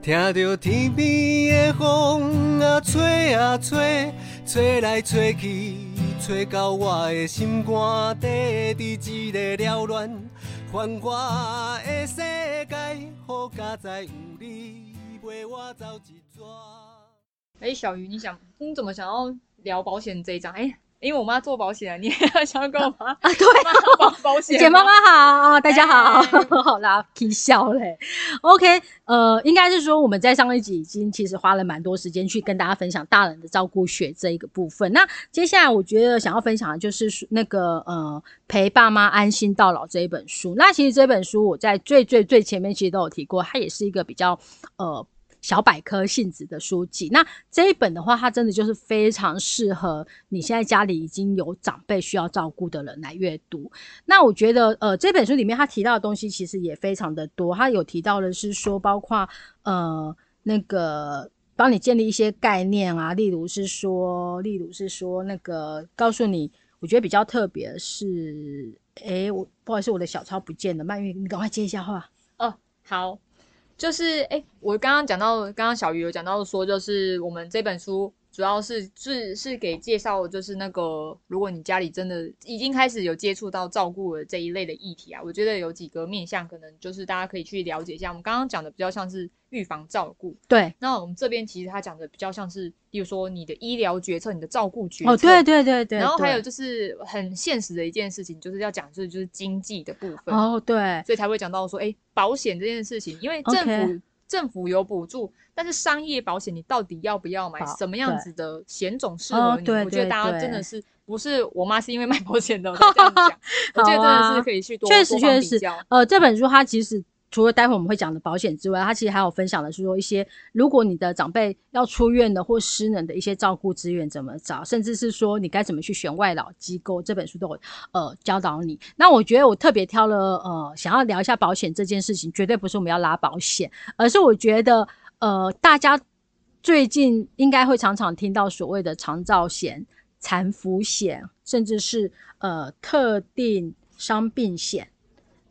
听着天边的风啊吹啊吹，吹来吹去，吹到我的心肝底，伫一个缭乱繁华的世界，好佳哉有你陪我走一逝。哎，小鱼，你想你怎么想要聊保险这一章？哎。因为我妈做保险，你也想要跟我妈啊？对，保保险。姐妈妈好，大家好，好啦，皮笑嘞。OK，呃，应该是说我们在上一集已经其实花了蛮多时间去跟大家分享大人的照顾学这一个部分。那接下来我觉得想要分享的就是那个呃陪爸妈安心到老这一本书。那其实这本书我在最最最前面其实都有提过，它也是一个比较呃。小百科性质的书籍，那这一本的话，它真的就是非常适合你现在家里已经有长辈需要照顾的人来阅读。那我觉得，呃，这本书里面他提到的东西其实也非常的多。他有提到的是说，包括呃那个帮你建立一些概念啊，例如是说，例如是说那个告诉你，我觉得比较特别是，诶，我不好意思，我的小抄不见了，曼玉，你赶快接一下话。哦，好。就是哎，我刚刚讲到，刚刚小鱼有讲到说，就是我们这本书。主要是是是给介绍，就是那个，如果你家里真的已经开始有接触到照顾的这一类的议题啊，我觉得有几个面向，可能就是大家可以去了解一下。我们刚刚讲的比较像是预防照顾，对。那我们这边其实他讲的比较像是，比如说你的医疗决策、你的照顾决策，哦，对对对对。然后还有就是很现实的一件事情，就是要讲就是就是经济的部分，哦，对。所以才会讲到说，哎，保险这件事情，因为政府。政府有补助，但是商业保险你到底要不要买？什么样子的险种适合你？我觉得大家真的是不是我妈是因为卖保险的这样讲，我觉得真的是可以去多确实确实呃，这本书它其实。除了待会我们会讲的保险之外，他其实还有分享的是说一些，如果你的长辈要出院的或失能的一些照顾资源怎么找，甚至是说你该怎么去选外老机构，这本书都有呃教导你。那我觉得我特别挑了呃想要聊一下保险这件事情，绝对不是我们要拉保险，而是我觉得呃大家最近应该会常常听到所谓的长照险、残服险，甚至是呃特定伤病险，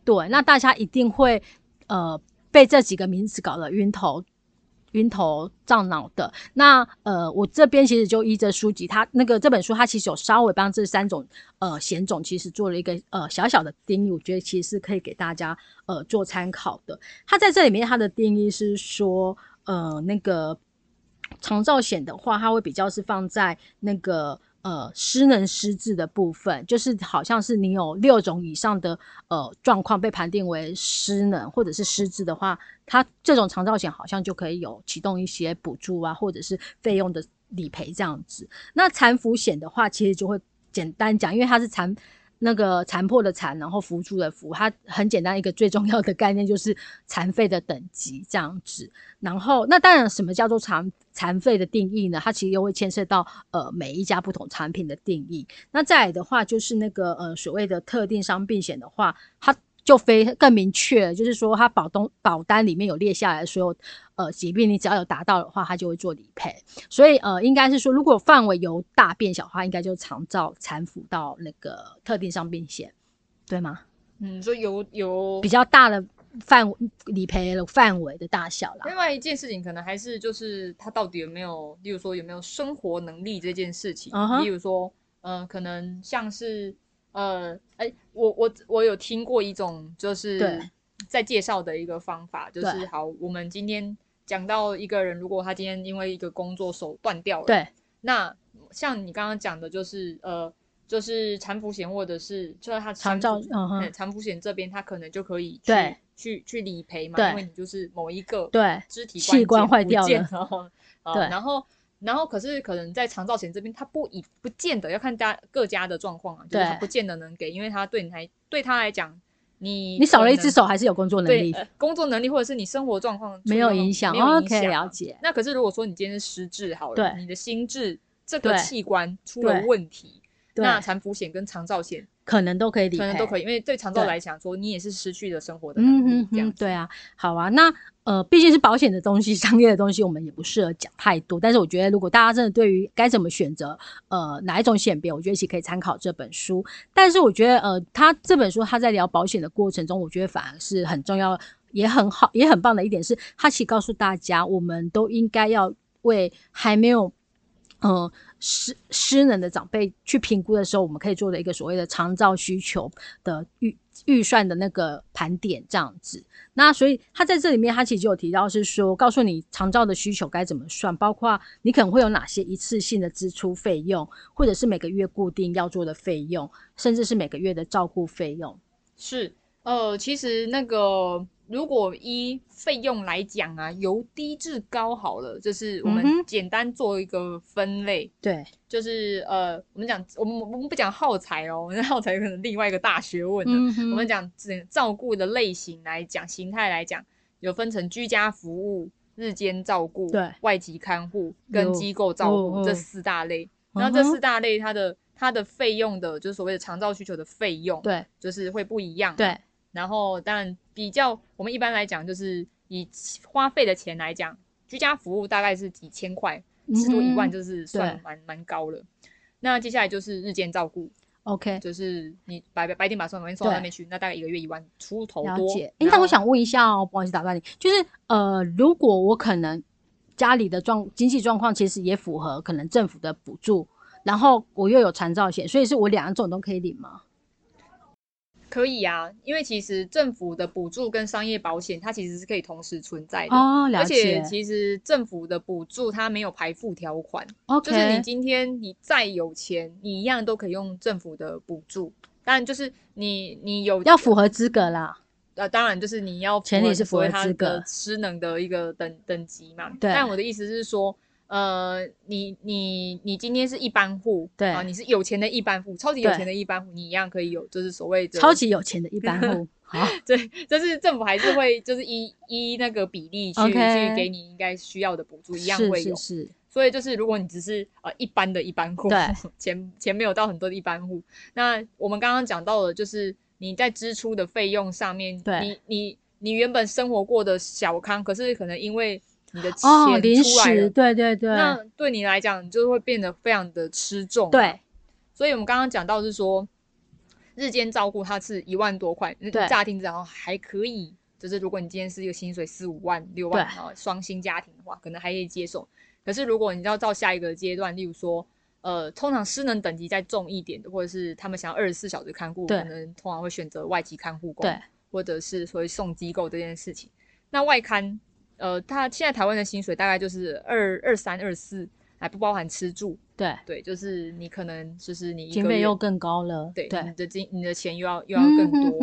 对，那大家一定会。呃，被这几个名词搞得晕头、晕头胀脑的。那呃，我这边其实就依着书籍，它那个这本书，它其实有稍微帮这三种呃险种，其实做了一个呃小小的定义。我觉得其实是可以给大家呃做参考的。它在这里面，它的定义是说，呃，那个长照险的话，它会比较是放在那个。呃，失能失智的部分，就是好像是你有六种以上的呃状况被判定为失能或者是失智的话，它这种长照险好像就可以有启动一些补助啊，或者是费用的理赔这样子。那残服险的话，其实就会简单讲，因为它是残。那个残破的残，然后辅助的浮，它很简单，一个最重要的概念就是残废的等级这样子。然后，那当然，什么叫做残残废的定义呢？它其实又会牵涉到呃每一家不同产品的定义。那再来的话，就是那个呃所谓的特定伤病险的话，它。就非更明确，就是说，它保东保单里面有列下来所有呃疾病，你只要有达到的话，它就会做理赔。所以呃，应该是说，如果范围由大变小的话，应该就长照、残服到那个特定伤病险，对吗？嗯，说有有比较大的范围理赔的范围的大小啦。另外一件事情，可能还是就是他到底有没有，例如说有没有生活能力这件事情，例如说，嗯，可能像是。呃，哎，我我我有听过一种，就是在介绍的一个方法，就是好，我们今天讲到一个人，如果他今天因为一个工作手断掉了，对，那像你刚刚讲的，就是呃，就是残服险或者是就是他残照，嗯残服险这边他可能就可以去去去理赔嘛，因为你就是某一个对肢体器官坏掉了，对，然后。然后，可是可能在长照险这边，他不以不见得要看家各家的状况啊，就是他不见得能给，因为他对你来对他来讲，你你少了一只手还是有工作能力，工作能力或者是你生活状况没有影响，没有影响。了解。那可是如果说你今天是失智好了，你的心智这个器官出了问题，那残服险跟长照险可能都可以理，可能都可以，因为对长照来讲说，你也是失去了生活的能力，这样对啊。好啊，那。呃，毕竟是保险的东西，商业的东西，我们也不适合讲太多。但是我觉得，如果大家真的对于该怎么选择，呃，哪一种险别，我觉得其实可以参考这本书。但是我觉得，呃，他这本书他在聊保险的过程中，我觉得反而是很重要。也很好，也很棒的一点是，他其实告诉大家，我们都应该要为还没有，嗯。失失能的长辈去评估的时候，我们可以做的一个所谓的长照需求的预预算的那个盘点，这样子。那所以他在这里面，他其实有提到是说，告诉你长照的需求该怎么算，包括你可能会有哪些一次性的支出费用，或者是每个月固定要做的费用，甚至是每个月的照顾费用。是，呃，其实那个。如果依费用来讲啊，由低至高好了，就是我们简单做一个分类。对，就是呃，我们讲我们我们不讲耗材哦，我们耗材可能另外一个大学问了。我们讲整照顾的类型来讲，形态来讲，有分成居家服务、日间照顾、对外籍看护跟机构照顾这四大类。然后这四大类它的它的费用的，就是所谓的长照需求的费用，对，就是会不一样。对。然后，当然比较，我们一般来讲，就是以花费的钱来讲，居家服务大概是几千块，至多一万，就是算蛮蛮高了。那接下来就是日间照顾，OK，就是你白白天把送晚送到那边去，那大概一个月一万出头多。哎，那我想问一下哦，不好意思打断你，就是呃，如果我可能家里的状经济状况其实也符合可能政府的补助，然后我又有残障险，所以是我两种都可以领吗？可以啊，因为其实政府的补助跟商业保险，它其实是可以同时存在的。哦，而且其实政府的补助它没有排付条款，就是你今天你再有钱，你一样都可以用政府的补助。当然，就是你你有要符合资格啦。呃，当然就是你要前提是符合资格，失能的一个等等级嘛。对。但我的意思是说。呃，你你你今天是一般户，对啊，你是有钱的一般户，超级有钱的一般户，你一样可以有，就是所谓的超级有钱的一般户。好，对，就是政府还是会就是依依那个比例去去给你应该需要的补助，一样会有。是是。所以就是如果你只是呃一般的一般户，对，钱钱没有到很多的一般户，那我们刚刚讲到的，就是你在支出的费用上面，你你你原本生活过的小康，可是可能因为你的钱出来了，对对对，那对你来讲你就会变得非常的吃重。对，所以我们刚刚讲到是说，日间照顾它是一万多块，乍听之后还可以，就是如果你今天是一个薪水四五万、六万啊，双薪家庭的话，可能还可以接受。可是如果你要到下一个阶段，例如说，呃，通常失能等级再重一点的，或者是他们想要二十四小时看护，可能通常会选择外籍看护工，对，或者是所谓送机构这件事情。那外看。呃，他现在台湾的薪水大概就是二二三二四，还不包含吃住。对对，就是你可能就是你经费又更高了，对对，你的金你的钱又要又要更多，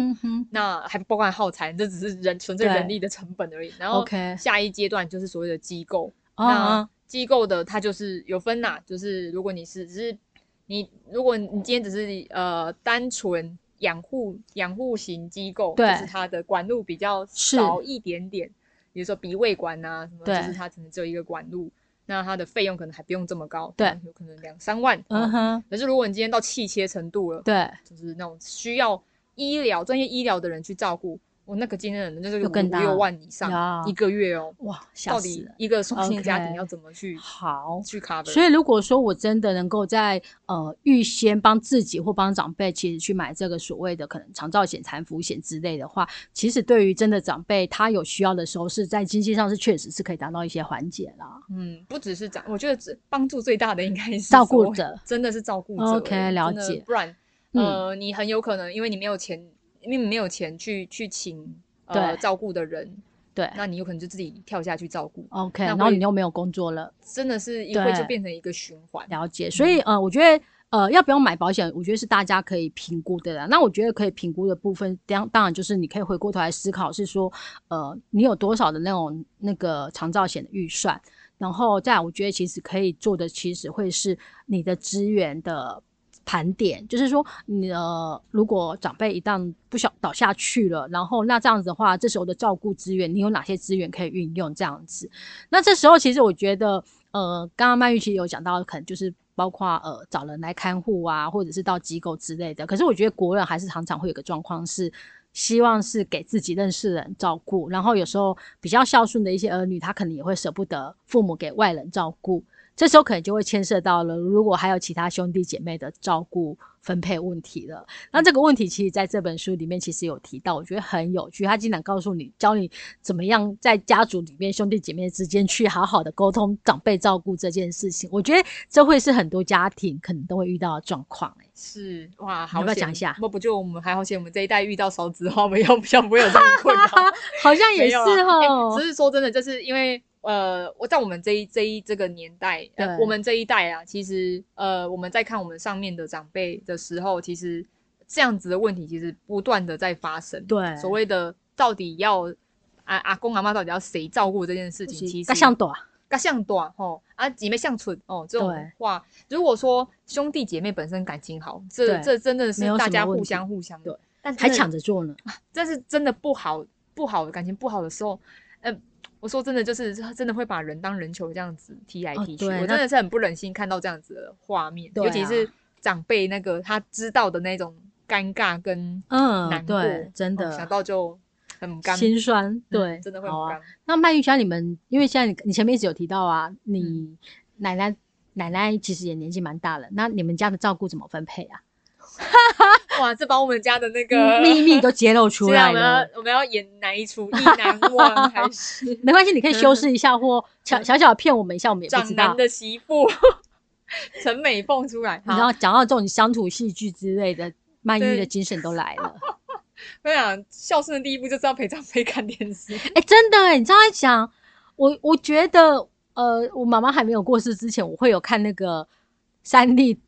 那还不包含耗材，这只是人纯粹人力的成本而已。然后下一阶段就是所谓的机构，那机构的它就是有分呐，就是如果你是只是你，如果你今天只是呃单纯养护养护型机构，就是它的管路比较少一点点。比如说鼻胃管呐，什么就是它可能只有一个管路，那它的费用可能还不用这么高，对，有可能两三万。嗯哼。可是如果你今天到气切程度了，对，就是那种需要医疗专业医疗的人去照顾。我那个今天的那就五六万以上一个月哦，哇，到底一个双薪家庭要怎么去好去 cover？所以如果说我真的能够在呃预先帮自己或帮长辈，其实去买这个所谓的可能长照险、残服险之类的话，其实对于真的长辈他有需要的时候，是在经济上是确实是可以达到一些缓解啦。嗯，不只是长，我觉得只帮助最大的应该是照顾者，真的是照顾者。OK，了解。不然呃，你很有可能因为你没有钱。因为没有钱去去请呃照顾的人，对，那你有可能就自己跳下去照顾，OK，然后你又没有工作了，真的是一会就变成一个循环。了解，所以呃，我觉得呃，要不要买保险，我觉得是大家可以评估的啦。那我觉得可以评估的部分，当当然就是你可以回过头来思考，是说呃，你有多少的那种那个长照险的预算，然后再我觉得其实可以做的，其实会是你的资源的。盘点就是说，你呃，如果长辈一旦不小倒下去了，然后那这样子的话，这时候的照顾资源，你有哪些资源可以运用？这样子，那这时候其实我觉得，呃，刚刚曼玉其实有讲到，可能就是包括呃找人来看护啊，或者是到机构之类的。可是我觉得国人还是常常会有个状况是，希望是给自己认识的人照顾，然后有时候比较孝顺的一些儿女，他可能也会舍不得父母给外人照顾。这时候可能就会牵涉到了，如果还有其他兄弟姐妹的照顾分配问题了。那这个问题其实在这本书里面其实有提到，我觉得很有趣。他经常告诉你，教你怎么样在家族里面兄弟姐妹之间去好好的沟通长辈照顾这件事情。我觉得这会是很多家庭可能都会遇到的状况。哎，是哇，好，要不要讲一下？不不，就我们还好险，我们这一代遇到少子化，没有比较不会有这种困扰。好像也是哦，只是说真的，就是因为。呃，我在我们这一这一这个年代，呃，我们这一代啊，其实呃，我们在看我们上面的长辈的时候，其实这样子的问题其实不断的在发生。对，所谓的到底要阿阿公阿妈到底要谁照顾这件事情，其实像短，像短吼啊姐妹像村哦这种话，如果说兄弟姐妹本身感情好，这这真的是大家互相互相的，但还抢着做呢。但是真的不好不好的感情不好的时候，嗯。我说真的，就是真的会把人当人球这样子踢来踢去，我真的是很不忍心看到这样子的画面，尤其是长辈那个他知道的那种尴尬跟嗯难过，真的想到就很心酸，对，真的会很干。那曼玉家你们，因为现在你你前面一直有提到啊，你奶奶奶奶其实也年纪蛮大了，那你们家的照顾怎么分配啊？哇，这把我们家的那个秘密都揭露 出来了。我们要演哪一出？意难忘 还是？没关系，你可以修饰一下，或小小小骗我们一下，我们也不知道。的媳妇陈美凤出来，然后讲到这种乡土戏剧之类的，曼玉的精神都来了。我想孝顺的第一步就是要陪长辈看电视。哎，真的哎，你这样讲，我我觉得，呃，我妈妈还没有过世之前，我会有看那个三立。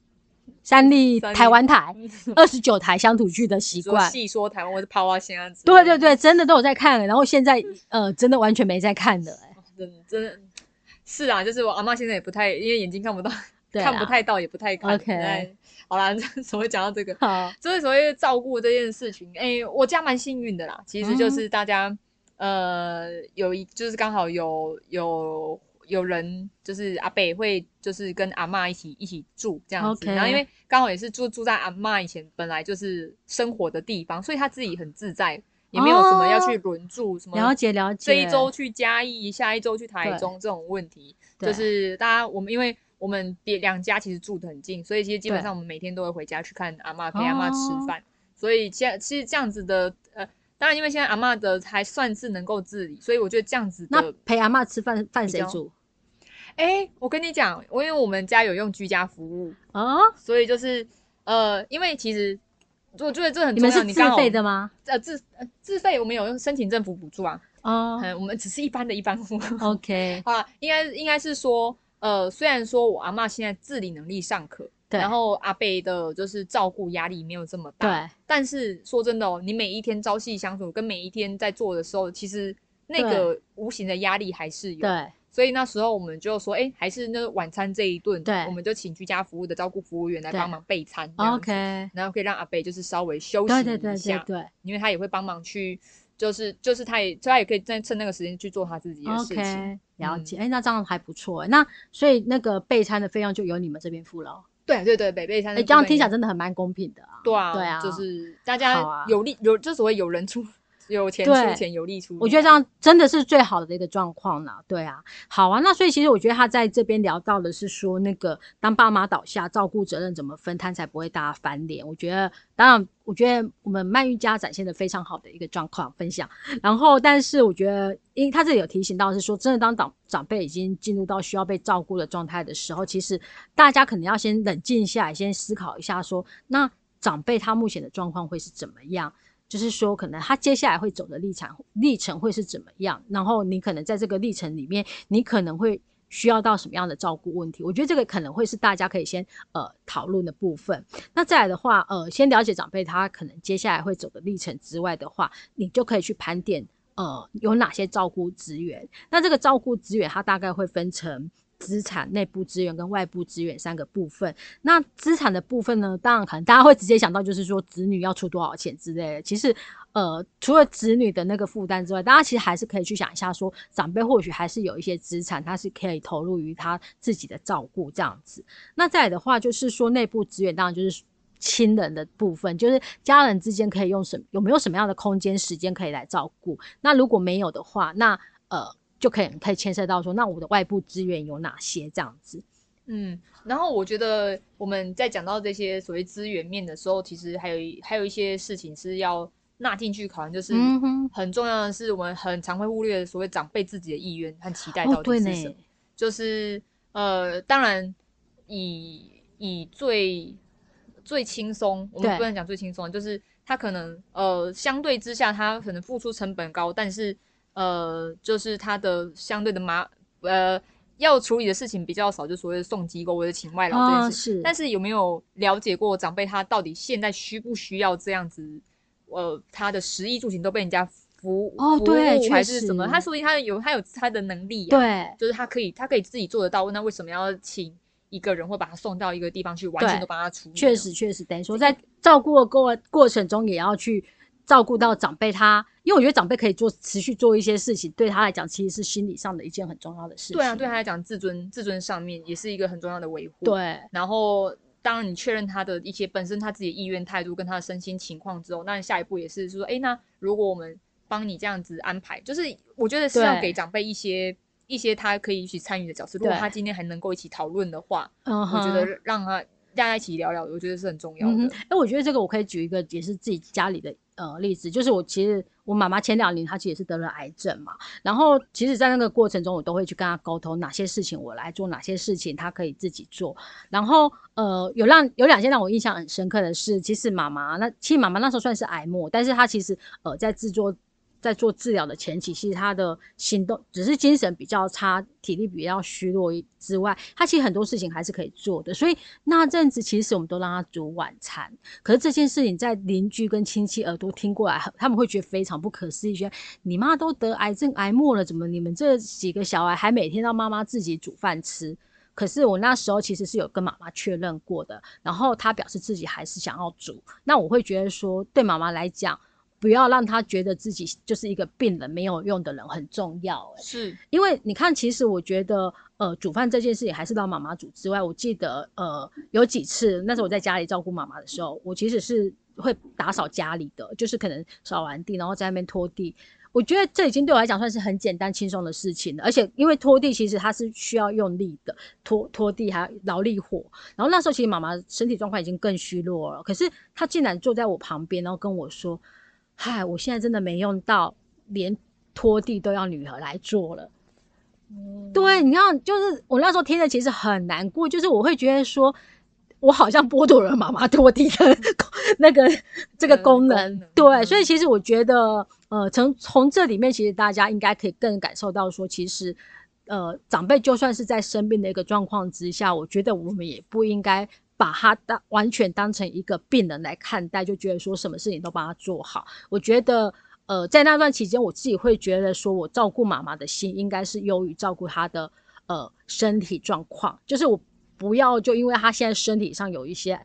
三立台湾台二十九台乡土剧的习惯，细说台湾或是抛啊仙啊子，对对对，真的都有在看。然后现在呃，真的完全没在看的，哎，真的真的是啊，就是我阿妈现在也不太，因为眼睛看不到，看不太到，也不太看。OK，好啦，所谓讲到这个？好，就是所谓照顾这件事情，哎，我家蛮幸运的啦。其实就是大家呃，有一就是刚好有有。有人就是阿北会就是跟阿妈一起一起住这样子，然后因为刚好也是住住在阿妈以前本来就是生活的地方，所以他自己很自在，也没有什么要去轮住什么。了解了解。这一周去嘉义，下一周去台中这种问题，就是大家我们因为我们别两家其实住的很近，所以其实基本上我们每天都会回家去看阿妈陪阿妈吃饭，所以现其实这样子的呃，当然因为现在阿妈的还算是能够自理，所以我觉得这样子的陪阿妈吃饭饭谁煮？哎，我跟你讲，我因为我们家有用居家服务啊，所以就是呃，因为其实我觉得这很重要。你们是自费的吗？呃，自自费，我们有用申请政府补助啊。哦，我们只是一般的一般户。OK，啊，应该应该是说，呃，虽然说我阿妈现在自理能力尚可，对，然后阿贝的就是照顾压力没有这么大，对。但是说真的哦，你每一天朝夕相处，跟每一天在做的时候，其实那个无形的压力还是有。对。所以那时候我们就说，哎，还是那晚餐这一顿，对，我们就请居家服务的照顾服务员来帮忙备餐，OK，然后可以让阿贝就是稍微休息一下，对对对。对，因为他也会帮忙去，就是就是他也他也可以在趁那个时间去做他自己的事情，了解，哎，那这样还不错，那所以那个备餐的费用就由你们这边付了，对对对，北备餐，哎，这样听起来真的很蛮公平的啊，对啊，对啊，就是大家有利有，就所谓有人出。有钱出钱，有力出。我觉得这样真的是最好的一个状况了。对啊，好啊。那所以其实我觉得他在这边聊到的是说，那个当爸妈倒下，照顾责任怎么分摊才不会大家翻脸。我觉得，当然，我觉得我们曼玉家展现的非常好的一个状况分享。然后，但是我觉得，因为他这里有提醒到是说，真的当长长辈已经进入到需要被照顾的状态的时候，其实大家可能要先冷静下来，先思考一下，说那长辈他目前的状况会是怎么样。就是说，可能他接下来会走的历程历程会是怎么样？然后你可能在这个历程里面，你可能会需要到什么样的照顾问题？我觉得这个可能会是大家可以先呃讨论的部分。那再来的话，呃，先了解长辈他可能接下来会走的历程之外的话，你就可以去盘点呃有哪些照顾资源。那这个照顾资源，它大概会分成。资产内部资源跟外部资源三个部分。那资产的部分呢，当然可能大家会直接想到就是说子女要出多少钱之类的。其实，呃，除了子女的那个负担之外，大家其实还是可以去想一下，说长辈或许还是有一些资产，他是可以投入于他自己的照顾这样子。那再来的话，就是说内部资源，当然就是亲人的部分，就是家人之间可以用什有没有什么样的空间时间可以来照顾。那如果没有的话，那呃。就可以可以牵涉到说，那我的外部资源有哪些这样子？嗯，然后我觉得我们在讲到这些所谓资源面的时候，其实还有还有一些事情是要纳进去考量，就是很重要的是，我们很常会忽略所谓长辈自己的意愿和期待到底是什么。就是呃，当然以以最最轻松，我们不能讲最轻松，就是他可能呃相对之下，他可能付出成本高，但是呃，就是他的相对的麻呃。要处理的事情比较少，就所谓的送机构或者请外劳这件事。但是有没有了解过长辈他到底现在需不需要这样子？呃，他的食衣住行都被人家服哦，对，还是什么？他说明他有他有他的能力，对，就是他可以他可以自己做得到。那为什么要请一个人或把他送到一个地方去，完全都帮他处理？确实，确实，等于说在照顾的过过程中也要去。照顾到长辈，他因为我觉得长辈可以做持续做一些事情，对他来讲其实是心理上的一件很重要的事情。对啊，对他来讲，自尊自尊上面也是一个很重要的维护。对，然后当然你确认他的一些本身他自己的意愿态度跟他的身心情况之后，那下一步也是说，哎，那如果我们帮你这样子安排，就是我觉得是要给长辈一些一些他可以一起参与的角色。如果他今天还能够一起讨论的话，我觉得让他大家一起聊聊，我觉得是很重要的。哎，我觉得这个我可以举一个也是自己家里的。呃，例子就是我其实我妈妈前两年她其实也是得了癌症嘛，然后其实，在那个过程中，我都会去跟她沟通哪些事情我来做，哪些事情她可以自己做。然后呃，有让有两件让我印象很深刻的是，其实妈妈那其实妈妈那时候算是癌末，但是她其实呃在制作。在做治疗的前期，其实他的行动只是精神比较差，体力比较虚弱之外，他其实很多事情还是可以做的。所以那阵子，其实我们都让他煮晚餐。可是这件事情在邻居跟亲戚耳朵听过来，他们会觉得非常不可思议，觉得你妈都得癌症癌末了，怎么你们这几个小孩还每天让妈妈自己煮饭吃？可是我那时候其实是有跟妈妈确认过的，然后她表示自己还是想要煮。那我会觉得说，对妈妈来讲。不要让他觉得自己就是一个病人没有用的人很重要，是因为你看，其实我觉得，呃，煮饭这件事情还是让妈妈煮之外，我记得，呃，有几次那时候我在家里照顾妈妈的时候，我其实是会打扫家里的，就是可能扫完地，然后在那边拖地。我觉得这已经对我来讲算是很简单轻松的事情了，而且因为拖地其实它是需要用力的，拖拖地还劳力活。然后那时候其实妈妈身体状况已经更虚弱了，可是她竟然坐在我旁边，然后跟我说。嗨，我现在真的没用到，连拖地都要女儿来做了。对，你看，就是我那时候听着其实很难过，就是我会觉得说，我好像剥夺了妈妈拖地的 那个这个功能。对，所以其实我觉得，呃，从从这里面，其实大家应该可以更感受到说，其实，呃，长辈就算是在生病的一个状况之下，我觉得我们也不应该。把他当完全当成一个病人来看待，就觉得说什么事情都帮他做好。我觉得，呃，在那段期间，我自己会觉得说，我照顾妈妈的心应该是优于照顾她的呃身体状况。就是我不要就因为她现在身体上有一些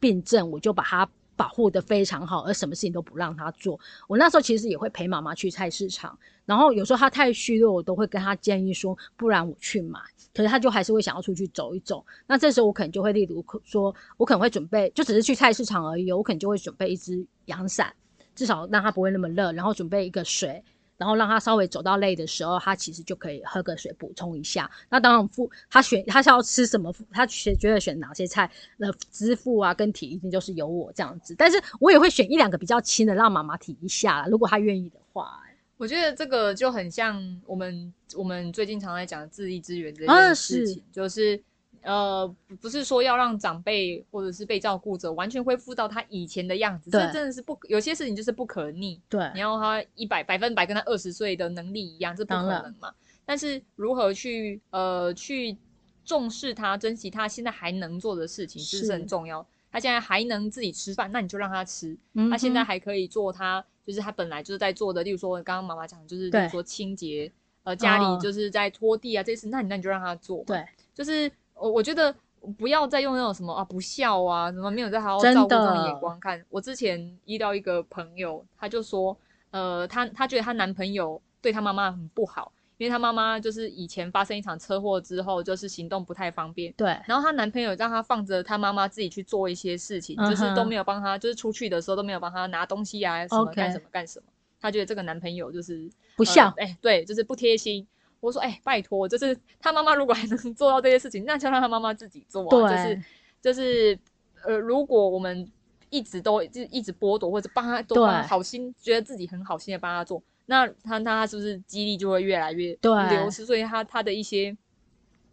病症，我就把她保护的非常好，而什么事情都不让他做。我那时候其实也会陪妈妈去菜市场，然后有时候她太虚弱，我都会跟她建议说，不然我去买。可是她就还是会想要出去走一走，那这时候我可能就会例如说，我可能会准备，就只是去菜市场而已，我可能就会准备一只阳伞，至少让她不会那么热，然后准备一个水，然后让他稍微走到累的时候，他其实就可以喝个水补充一下。那当然付他选他是要吃什么，他选觉得选哪些菜，那支付啊跟体一定就是由我这样子，但是我也会选一两个比较轻的让妈妈体一下，如果他愿意的话。我觉得这个就很像我们我们最近常在讲的自立资源这件事情，就是呃，不是说要让长辈或者是被照顾者完全恢复到他以前的样子，这真的是不有些事情就是不可逆。对，你要他一百百分百跟他二十岁的能力一样，这不可能嘛。但是如何去呃去重视他、珍惜他现在还能做的事情，是很重要。他现在还能自己吃饭，那你就让他吃。他现在还可以做他。就是他本来就是在做的，例如说刚刚妈妈讲，就是比如说清洁，呃，家里就是在拖地啊这些事，那你那你就让他做。对，就是我我觉得不要再用那种什么啊不孝啊，什么没有在好好照顾这种眼光看。我之前遇到一个朋友，她就说，呃，她她觉得她男朋友对她妈妈很不好。因为她妈妈就是以前发生一场车祸之后，就是行动不太方便。对。然后她男朋友让她放着她妈妈自己去做一些事情，就是都没有帮她，就是出去的时候都没有帮她拿东西啊，什么干什么干什么。她觉得这个男朋友就是不孝，哎，对，就是不贴心。我说，哎，拜托，就是他妈妈如果还能做到这些事情，那就让他妈妈自己做啊。就是就是，呃，如果我们一直都就一直剥夺或者帮他都好心，觉得自己很好心的帮他做，那他那他是不是激励就会越来越流失？所以他他的一些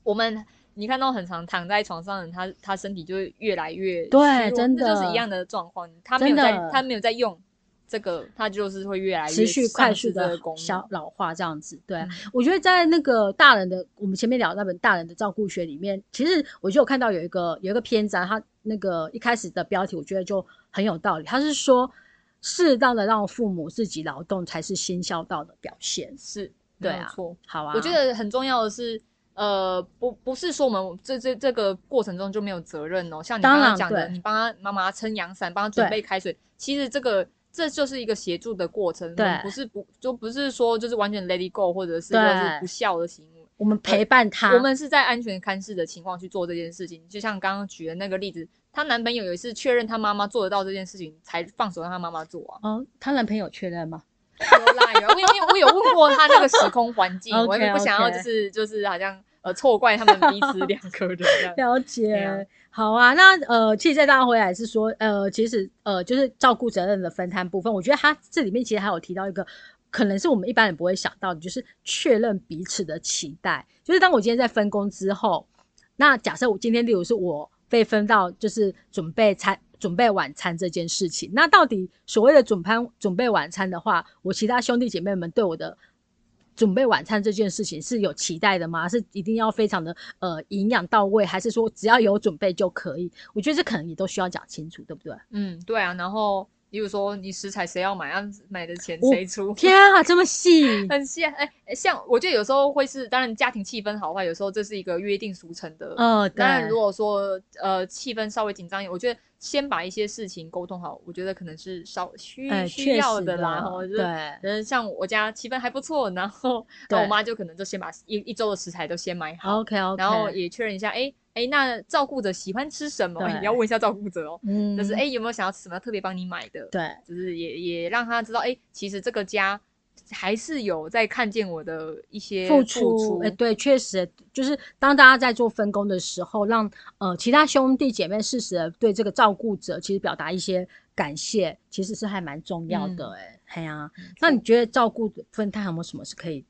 我们。你看到很常躺在床上的他，他身体就会越来越对，真的就是一样的状况。他没有在，他没有在用这个，它就是会越来越持续快速的消老化这样子。对，我觉得在那个大人的我们前面聊那本《大人的照顾学》里面，其实我就有看到有一个有一个篇章，它那个一开始的标题我觉得就很有道理。他是说，适当的让父母自己劳动才是新孝道的表现。是，对啊，错，好啊。我觉得很重要的是。呃，不，不是说我们这这这个过程中就没有责任哦。像你刚刚讲的，你帮他妈妈撑阳伞，帮他准备开水，其实这个这就是一个协助的过程，对，不是不就不是说就是完全 let it go，或者是就是不孝的行为。我们陪伴他，我们是在安全看视的情况去做这件事情。就像刚刚举的那个例子，她男朋友有一次确认她妈妈做得到这件事情，才放手让她妈妈做啊。哦，她男朋友确认吗？有啦有，因为我有问过她那个时空环境，我也不想要就是就是好像。呃，错怪他们彼此两个人。了解，好啊。那呃，其实再拉回来是说，呃，其实呃，就是照顾责任的分摊部分，我觉得他这里面其实还有提到一个，可能是我们一般人不会想到的，就是确认彼此的期待。就是当我今天在分工之后，那假设我今天例如是我被分到就是准备餐、准备晚餐这件事情，那到底所谓的准餐、准备晚餐的话，我其他兄弟姐妹们对我的。准备晚餐这件事情是有期待的吗？是一定要非常的呃营养到位，还是说只要有准备就可以？我觉得这可能也都需要讲清楚，对不对？嗯，对啊。然后比如说你食材谁要买，要买的钱谁出？天啊，这么细，很细。哎，像我觉得有时候会是，当然家庭气氛好坏，有时候这是一个约定俗成的。嗯，当然如果说呃气氛稍微紧张一点，我觉得。先把一些事情沟通好，我觉得可能是稍需需要的啦。对，嗯，像我家气氛还不错，然后我妈就可能就先把一一周的食材都先买好。OK OK。然后也确认一下，哎哎，那照顾者喜欢吃什么？你要问一下照顾者哦。嗯。就是哎，有没有想要吃什么特别帮你买的？对。就是也也让他知道，哎，其实这个家。还是有在看见我的一些付出，哎，对，确实就是当大家在做分工的时候，让呃其他兄弟姐妹适时的对这个照顾者其实表达一些感谢，其实是还蛮重要的，哎，哎呀，那你觉得照顾分摊有没有什么是可以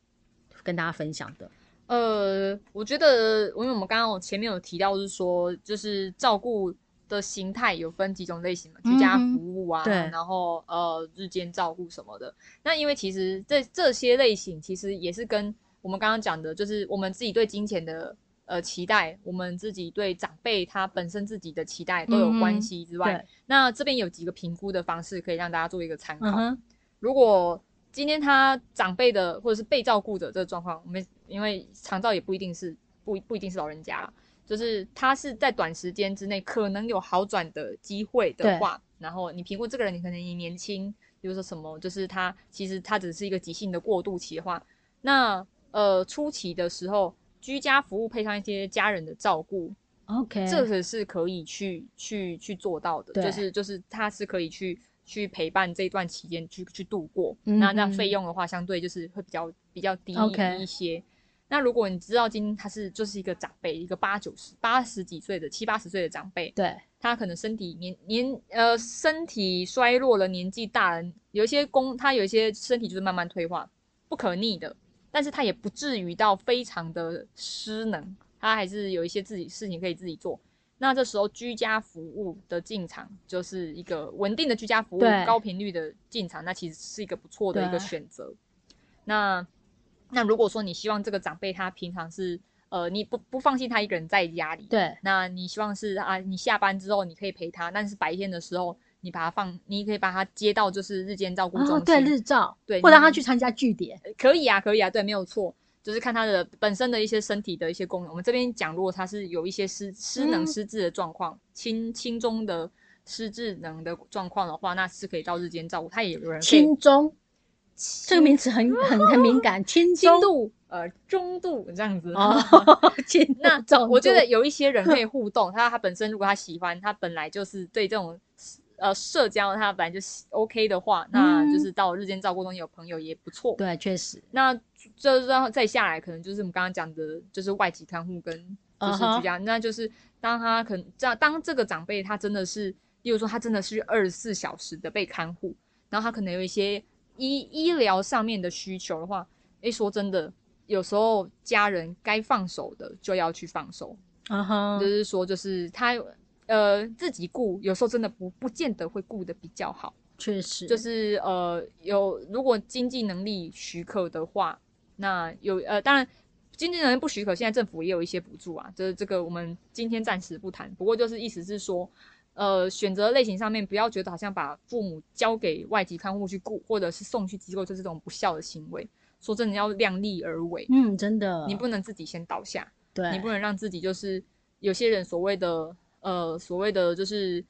跟大家分享的？呃，我觉得，因为我们刚刚前面有提到是说，就是照顾。的形态有分几种类型嘛？居家服务啊，然后呃日间照顾什么的。那因为其实这这些类型其实也是跟我们刚刚讲的，就是我们自己对金钱的呃期待，我们自己对长辈他本身自己的期待都有关系之外，那这边有几个评估的方式可以让大家做一个参考。如果今天他长辈的或者是被照顾者这个状况，我们因为长照也不一定是不不一定是老人家。就是他是在短时间之内可能有好转的机会的话，然后你评估这个人，你可能你年轻，比如说什么，就是他其实他只是一个急性的过渡期的话，那呃初期的时候，居家服务配上一些家人的照顾，OK，这个是可以去去去做到的，就是就是他是可以去去陪伴这段期间去去度过，那那费用的话，相对就是会比较比较低一些。那如果你知道今天他是就是一个长辈，一个八九十、八十几岁的七八十岁的长辈，对，他可能身体年年呃身体衰弱了，年纪大了，有一些功他有一些身体就是慢慢退化，不可逆的，但是他也不至于到非常的失能，他还是有一些自己事情可以自己做。那这时候居家服务的进场就是一个稳定的居家服务，高频率的进场，那其实是一个不错的一个选择。那。那如果说你希望这个长辈他平常是呃你不不放心他一个人在家里，对，那你希望是啊你下班之后你可以陪他，但是白天的时候你把他放，你可以把他接到就是日间照顾中心，对日照，对，或让他去参加据点，可以啊可以啊，对，没有错，就是看他的本身的一些身体的一些功能。我们这边讲，如果他是有一些失失能失智的状况，轻轻中的失智能的状况的话，那是可以到日间照顾，他也有人轻中。这个名词很很很敏感，轻轻度呃中度这样子。哦 那我觉得有一些人可以 互动，他他本身如果他喜欢，他本来就是对这种呃社交他本来就是 OK 的话，那就是到日间照顾中有朋友也不错。对，确实。那这然后再下来，可能就是我们刚刚讲的，就是外籍看护跟就是居家，那就是当他可能这样，当这个长辈他真的是，例如说他真的是二十四小时的被看护，然后他可能有一些医医疗上面的需求的话，诶，说真的，有时候家人该放手的就要去放手。啊哈，就是说，就是他呃自己顾，有时候真的不不见得会顾的比较好。确实，就是呃有如果经济能力许可的话，那有呃当然经济能力不许可，现在政府也有一些补助啊。就是这个我们今天暂时不谈。不过就是意思是说，呃选择类型上面不要觉得好像把父母交给外籍看护去顾，或者是送去机构，就是这种不孝的行为。说真的，要量力而为。嗯，真的，你不能自己先倒下。对你不能让自己就是有些人所谓的呃所谓的就是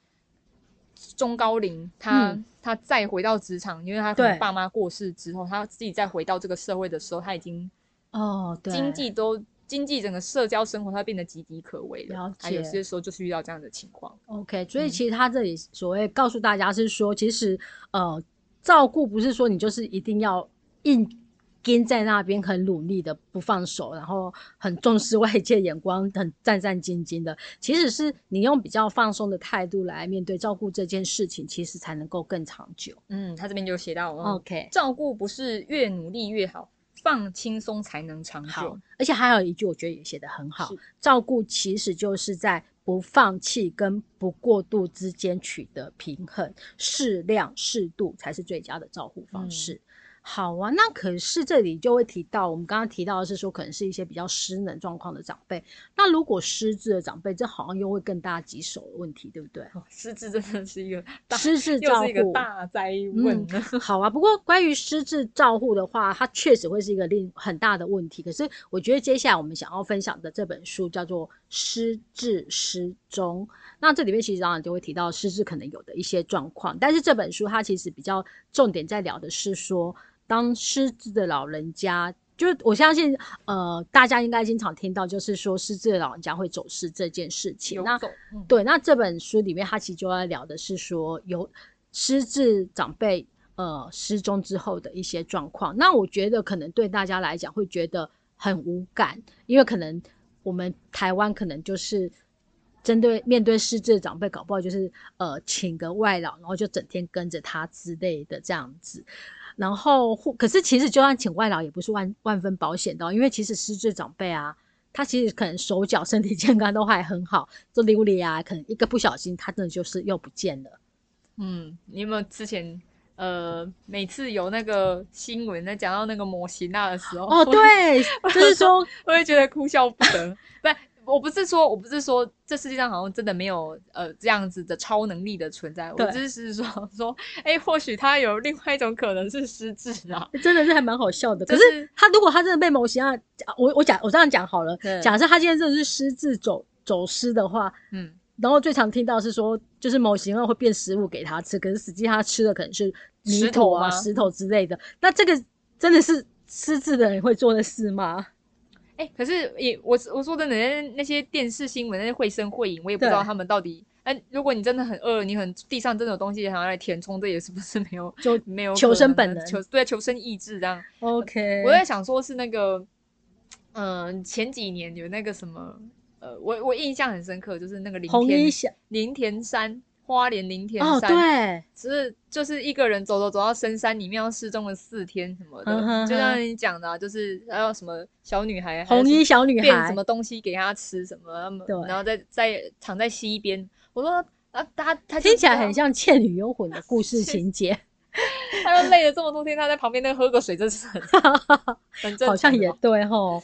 中高龄，他他再回到职场，因为他可能爸妈过世之后，他自己再回到这个社会的时候，他已经哦，经济都经济整个社交生活，它变得岌岌可危了。他有些时候就是遇到这样的情况。OK，所以其实他这里所谓告诉大家是说，其实呃照顾不是说你就是一定要硬。跟在那边很努力的不放手，然后很重视外界眼光，很战战兢兢的。其实是你用比较放松的态度来面对照顾这件事情，其实才能够更长久。嗯，他这边就写到，OK，照顾不是越努力越好，放轻松才能长久。而且还有一句，我觉得也写得很好，照顾其实就是在不放弃跟不过度之间取得平衡，适量适度才是最佳的照顾方式。好啊，那可是这里就会提到，我们刚刚提到的是说，可能是一些比较失能状况的长辈。那如果失智的长辈，这好像又会更大棘手的问题，对不对？失智真的是一个失智照顾大灾问。好啊，不过关于失智照护的话，它确实会是一个另很大的问题。可是我觉得接下来我们想要分享的这本书叫做《失智失踪》，那这里面其实当然就会提到失智可能有的一些状况，但是这本书它其实比较重点在聊的是说。当失智的老人家，就我相信，呃，大家应该经常听到，就是说失智的老人家会走失这件事情。那对，那这本书里面，他其实就在聊的是说，有失智长辈呃失踪之后的一些状况。那我觉得可能对大家来讲会觉得很无感，因为可能我们台湾可能就是针对面对失智的长辈，搞不好就是呃请个外劳，然后就整天跟着他之类的这样子。然后，或可是其实就算请外劳也不是万万分保险的，因为其实失智长辈啊，他其实可能手脚身体健康都还很好，做溜里啊，可能一个不小心，他真的就是又不见了。嗯，你有没有之前呃，每次有那个新闻在讲到那个摩西娜的时候，哦，对，就是说，我会觉得哭笑不得，不。我不是说，我不是说这世界上好像真的没有呃这样子的超能力的存在。我只是说说，哎，或许他有另外一种可能是失智啊，真的是还蛮好笑的。可是他如果他真的被某些啊，我我讲我这样讲好了，假设他今天真的是失智走走失的话，嗯，然后最常听到是说，就是某型啊会变食物给他吃，可是实际他吃的可能是泥土啊、石头之类的。那这个真的是失智的人会做的事吗？哎，可是也我我说真的，那那些电视新闻那些绘声绘影，我也不知道他们到底。哎，如果你真的很饿，你很地上真的有东西想要来填充，这也是不是没有就没有求生本能，求对求生意志这样。OK，我在想说是那个，嗯，前几年有那个什么，呃，我我印象很深刻，就是那个林田林田山。花莲林田山，对，只是就是一个人走走走到深山里面，要失踪了四天什么的，就像你讲的，就是还有什么小女孩，红衣小女孩变什么东西给她吃什么，然后再再躺在溪边。我说啊，他他听起来很像《倩女幽魂》的故事 情节。他说累了这么多天，他在旁边那喝个水，真是很 很正好像也对吼。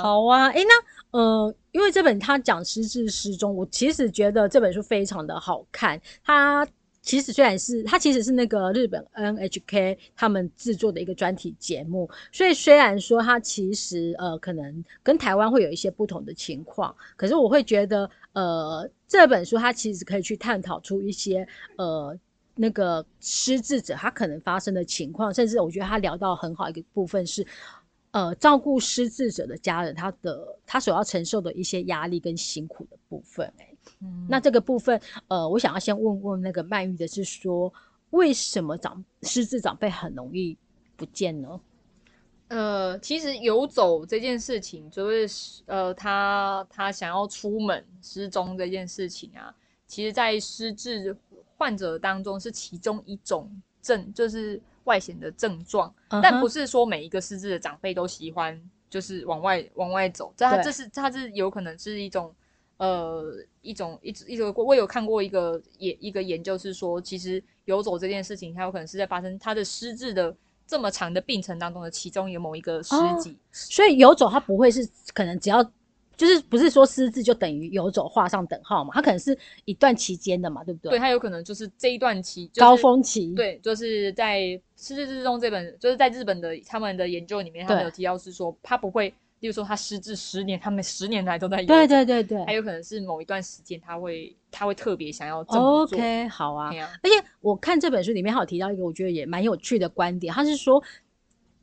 好啊，哎，那呃，因为这本他讲失智失踪，我其实觉得这本书非常的好看。它其实虽然是它其实是那个日本 NHK 他们制作的一个专题节目，所以虽然说它其实呃可能跟台湾会有一些不同的情况，可是我会觉得呃这本书它其实可以去探讨出一些呃。那个失智者他可能发生的情况，甚至我觉得他聊到很好一个部分是，呃，照顾失智者的家人他的他所要承受的一些压力跟辛苦的部分。哎，嗯，那这个部分，呃，我想要先问问那个曼玉的是说，为什么长失智长辈很容易不见呢？呃，其实游走这件事情，就是呃，他他想要出门失踪这件事情啊，其实，在失智患者当中是其中一种症，就是外显的症状，但不是说每一个失智的长辈都喜欢就是往外往外走，这他这是他是有可能是一种呃一种一一个我有看过一个研一个研究是说，其实游走这件事情，它有可能是在发生他的失智的。这么长的病程当中的其中有某一个时机，所以游走它不会是可能只要就是不是说失智就等于游走画上等号嘛？它可能是一段期间的嘛，对不对？对，它有可能就是这一段期高峰期。对，就是在《失智之中》这本就是在日本的他们的研究里面，他们有提到是说他不会。例如说他失智十年，他们十年来都在游对对对对，还有可能是某一段时间他会他会特别想要这么做。OK，好啊。而且我看这本书里面还有提到一个我觉得也蛮有趣的观点，他是说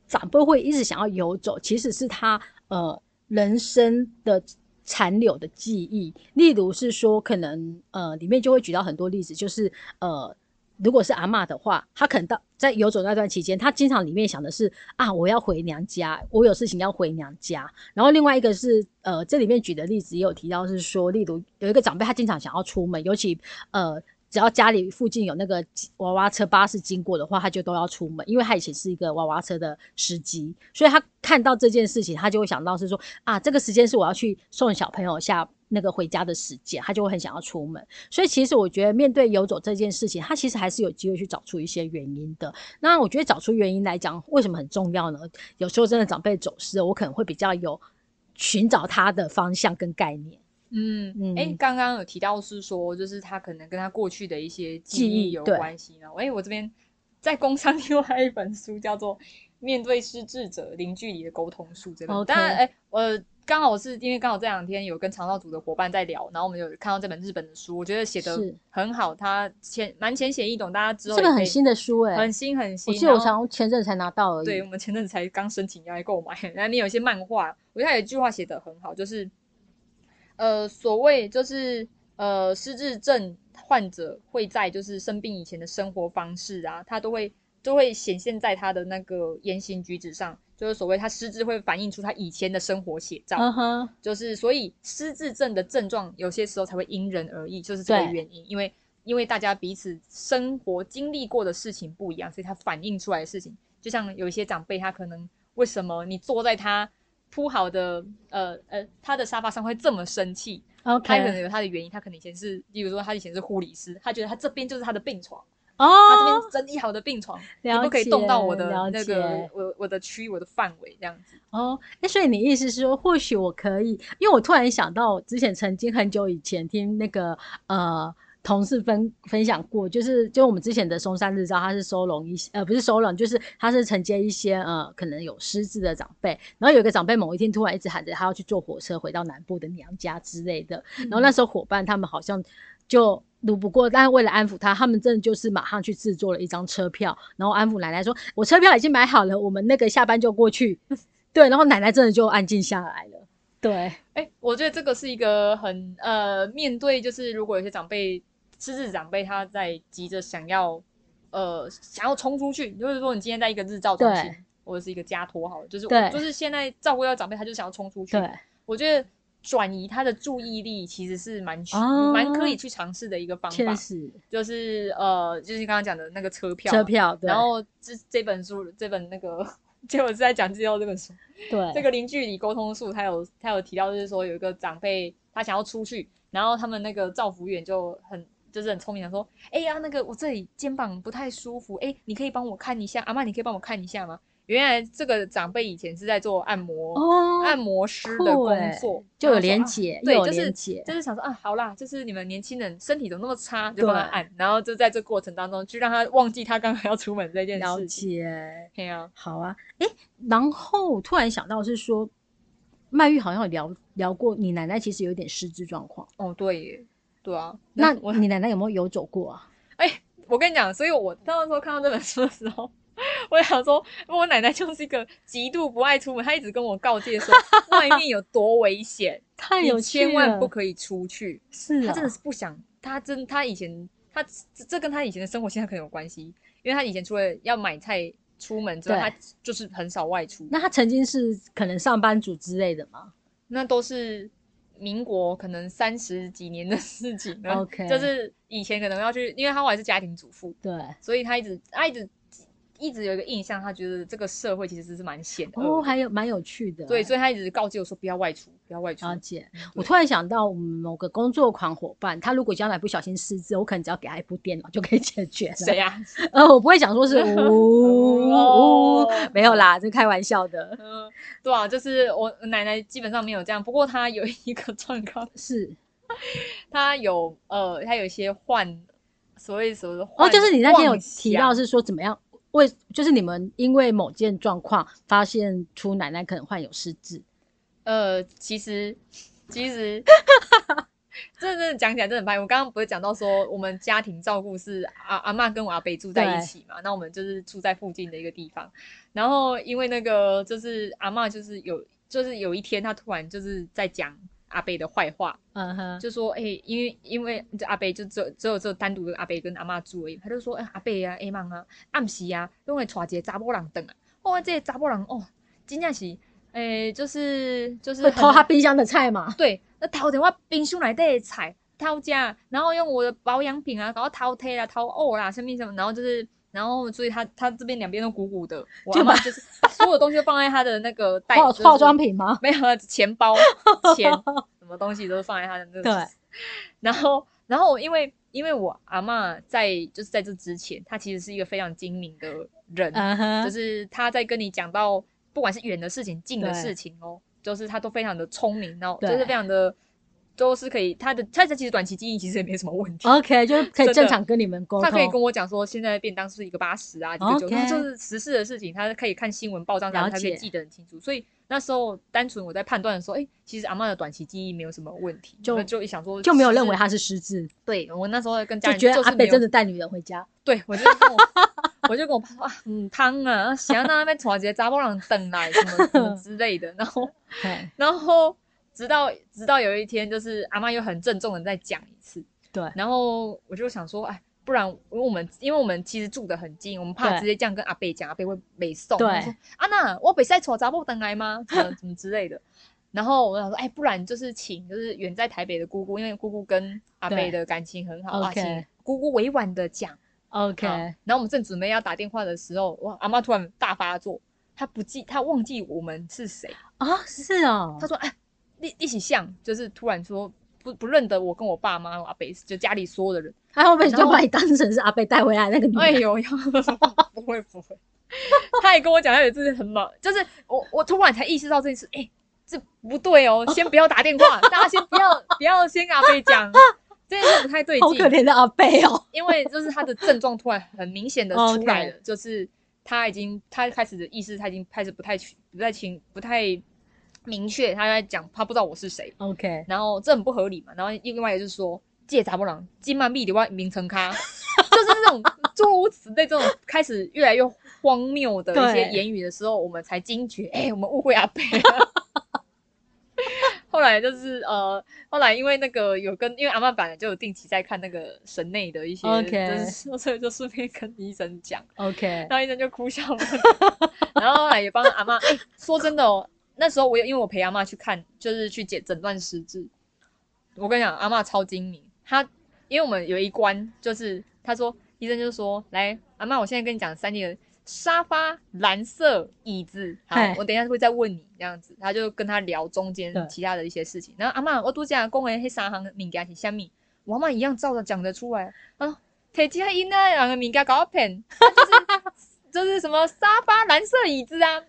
长辈会一直想要游走，其实是他呃人生的残留的记忆。例如是说，可能呃里面就会举到很多例子，就是呃。如果是阿妈的话，她可能到在游走那段期间，她经常里面想的是啊，我要回娘家，我有事情要回娘家。然后另外一个是，呃，这里面举的例子也有提到是说，例如有一个长辈，他经常想要出门，尤其呃。只要家里附近有那个娃娃车巴士经过的话，他就都要出门，因为他以前是一个娃娃车的司机，所以他看到这件事情，他就会想到是说啊，这个时间是我要去送小朋友下那个回家的时间，他就会很想要出门。所以其实我觉得面对游走这件事情，他其实还是有机会去找出一些原因的。那我觉得找出原因来讲，为什么很重要呢？有时候真的长辈走失，我可能会比较有寻找他的方向跟概念。嗯嗯，哎，刚刚有提到是说，就是他可能跟他过去的一些记忆有关系呢。哎，我这边在工商另外一本书叫做《面对失智者零距离的沟通术》这本。当然，哎，我刚好是因为刚好这两天有跟长照组的伙伴在聊，然后我们有看到这本日本的书，我觉得写的很好，它浅蛮浅显易懂，大家之后这本很新的书，哎，很新很新。我记得我从前阵才拿到而已。对，我们前阵子才刚申请要来购买。然后里面有一些漫画，我觉得有一句话写的很好，就是。呃，所谓就是呃，失智症患者会在就是生病以前的生活方式啊，他都会都会显现在他的那个言行举止上，就是所谓他失智会反映出他以前的生活写照。嗯哼，就是所以失智症的症状有些时候才会因人而异，就是这个原因，因为因为大家彼此生活经历过的事情不一样，所以他反映出来的事情，就像有一些长辈，他可能为什么你坐在他。铺好的，呃呃，他的沙发上会这么生气，OK，他可能有他的原因。他可能以前是，比如说他以前是护理师，他觉得他这边就是他的病床，哦，他这边整理好的病床，你不可以动到我的那个我我的区我的范围这样子。哦，那所以你意思是说，或许我可以，因为我突然想到之前曾经很久以前听那个呃。同事分分享过，就是就我们之前的松山日照，他是收容一些，呃，不是收容，就是他是承接一些呃，可能有失智的长辈。然后有一个长辈某一天突然一直喊着他要去坐火车回到南部的娘家之类的。然后那时候伙伴他们好像就撸不过，但是为了安抚他，他们真的就是马上去制作了一张车票，然后安抚奶奶说：“我车票已经买好了，我们那个下班就过去。”对，然后奶奶真的就安静下来了。对，哎，我觉得这个是一个很呃，面对就是如果有些长辈。失智长辈他在急着想要，呃，想要冲出去，就是说你今天在一个日照中心或者是一个家托，好了，就是就是现在照顾到长辈，他就想要冲出去。对，我觉得转移他的注意力其实是蛮蛮可以去尝试的一个方法。就是呃，就是刚刚讲的那个车票，车票。然后这这本书，这本那个，结果是在讲之后这本书。对，这个零距离沟通术，他有他有提到，就是说有一个长辈他想要出去，然后他们那个照服员就很。就是很聪明的说，哎呀，那个我这里肩膀不太舒服，哎，你可以帮我看一下，阿妈，你可以帮我看一下吗？原来这个长辈以前是在做按摩，按摩师的工作，就有连结，对，就是就是想说啊，好啦，就是你们年轻人身体怎么那么差，就帮他按，然后就在这过程当中，就让他忘记他刚刚要出门这件事。了解，对啊，好啊，哎，然后突然想到是说，曼玉好像有聊聊过，你奶奶其实有点失智状况。哦，对。对啊，那我你奶奶有没有游走过啊？哎，我跟你讲，所以我那时候看到这本书的时候，我想说，我奶奶就是一个极度不爱出门，她一直跟我告诫说，外面有多危险，太有千万不可以出去。是，她真的是不想，她真，她以前，她这跟她以前的生活现在可能有关系，因为她以前除了要买菜出门之外，她就是很少外出。那她曾经是可能上班族之类的吗？那都是民国可能三十几年的事情了。OK，就是以前可能要去，因为她还是家庭主妇，对，所以他一直，他一直。一直有一个印象，他觉得这个社会其实是蛮险恶哦，还有蛮有趣的。对，所以他一直告诫我说不要外出，不要外出。了解。我突然想到，我们某个工作狂伙伴，他如果将来不小心失智，我可能只要给他一部电脑就可以解决。谁呀？呃，我不会想说是 呜，没有啦，这开玩笑的。嗯，对啊，就是我奶奶基本上没有这样，不过她有一个状况 是，她有呃，她有一些患所谓所谓的哦，就是你那天有提到是说怎么样。为就是你们因为某件状况发现出奶奶可能患有失智，呃，其实其实，真的讲起来真的很烦。我刚刚不是讲到说我们家庭照顾是阿阿妈跟我阿伯住在一起嘛？那我们就是住在附近的一个地方。然后因为那个就是阿妈就是有就是有一天她突然就是在讲。阿贝的坏话，嗯哼，就说哎，因为因为这阿贝就只有只有这单独的阿贝跟阿妈住而已，他就说哎阿贝啊，哎妈啊，暗时啊，因为带一个查某人等啊，哦，这查某人哦，真正是，诶，就是就是偷他冰箱的菜嘛，对，那偷点我冰箱内底的菜偷家，然后用我的保养品啊，搞偷贴啦、偷哦啦，什么什么，然后就是。然后，所以他他这边两边都鼓鼓的，就把就是所有东西都放在他的那个袋化化妆品吗？没有，钱包、钱，什么东西都是放在他的那个。对。然后，然后因为因为我阿妈在就是在这之前，她其实是一个非常精明的人，就是她在跟你讲到不管是远的事情、近的事情哦，就是他都非常的聪明，然后就是非常的。都是可以，他的他的其实短期记忆其实也没什么问题。OK，就是可以正常跟你们沟通。他可以跟我讲说，现在便当是一个八十啊，一个九十，就是时事的事情，他可以看新闻报章，然后他可以记得很清楚。所以那时候单纯我在判断的时候，哎，其实阿妈的短期记忆没有什么问题，就就一想说就没有认为他是失智。对我那时候跟家人觉得阿北真的带女人回家。对，我就跟我我就跟我爸说啊，嗯，汤啊，想要那边传些杂波人等来什么什么之类的，然后 然后。直到直到有一天，就是阿妈又很郑重的再讲一次，对，然后我就想说，哎，不然，因为我们因为我们其实住的很近，我们怕直接这样跟阿贝讲，阿贝会没送。对，阿娜，我北赛坐杂布等来吗？什么什么之类的。然后我想说，哎，不然就是请就是远在台北的姑姑，因为姑姑跟阿贝的感情很好啊，请姑姑委婉的讲。OK。然后我们正准备要打电话的时候，哇，阿妈突然大发作，她不记，她忘记我们是谁啊？是哦，她说，哎。一一起像，就是突然说不不认得我跟我爸妈阿贝，就家里所有的人，他会不会就把你当成是阿贝带回来那个女？哎呦，不会不会，她也跟我讲，他有次很忙，就是我我突然才意识到这件事，哎，这不对哦，先不要打电话，大家先不要不要先跟阿贝讲，这件事不太对劲，好可怜的阿贝哦，因为就是他的症状突然很明显的 出来了，就是他已经他开始的意识他已经开始不太不太清不太。明确他在讲，他不知道我是谁。OK，然后这很不合理嘛。然后另外一个就是说，借杂不郎金曼币的外名称咖，就是那种诸如此类这种开始越来越荒谬的一些 言语的时候，我们才惊觉，哎，我们误会阿贝。后来就是呃，后来因为那个有跟，因为阿妈本来就有定期在看那个神内的一些，OK，所以就顺便跟医生讲，OK，然后医生就哭笑不得，然后后来也帮阿妈，哎，说真的哦。那时候我因为我陪阿妈去看，就是去检诊断失智。我跟你讲，阿妈超精明。她因为我们有一关，就是她说医生就说：“来，阿妈，我现在跟你讲三件：沙发、蓝色椅子。好，我等一下会再问你这样子。”他就跟他聊中间其他的一些事情。然后阿妈，我都讲公园那三行物件是虾米，我阿妈一样照着讲得出来。啊，提起他因那两个物件搞骗，就是。就是什么沙发、蓝色椅子啊，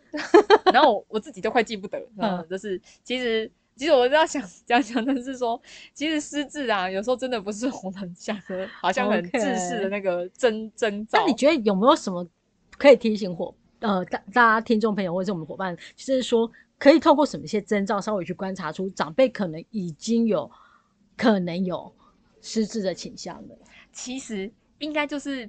然后我自己都快记不得。嗯，就是其实其实我要想讲讲的是说，其实失智啊，有时候真的不是我们想的，好像很自私的那个征征兆。那你觉得有没有什么可以提醒伙呃大大家听众朋友或者我们伙伴，就是说可以透过什么一些征兆，稍微去观察出长辈可能已经有可能有失智的倾向的？其实应该就是。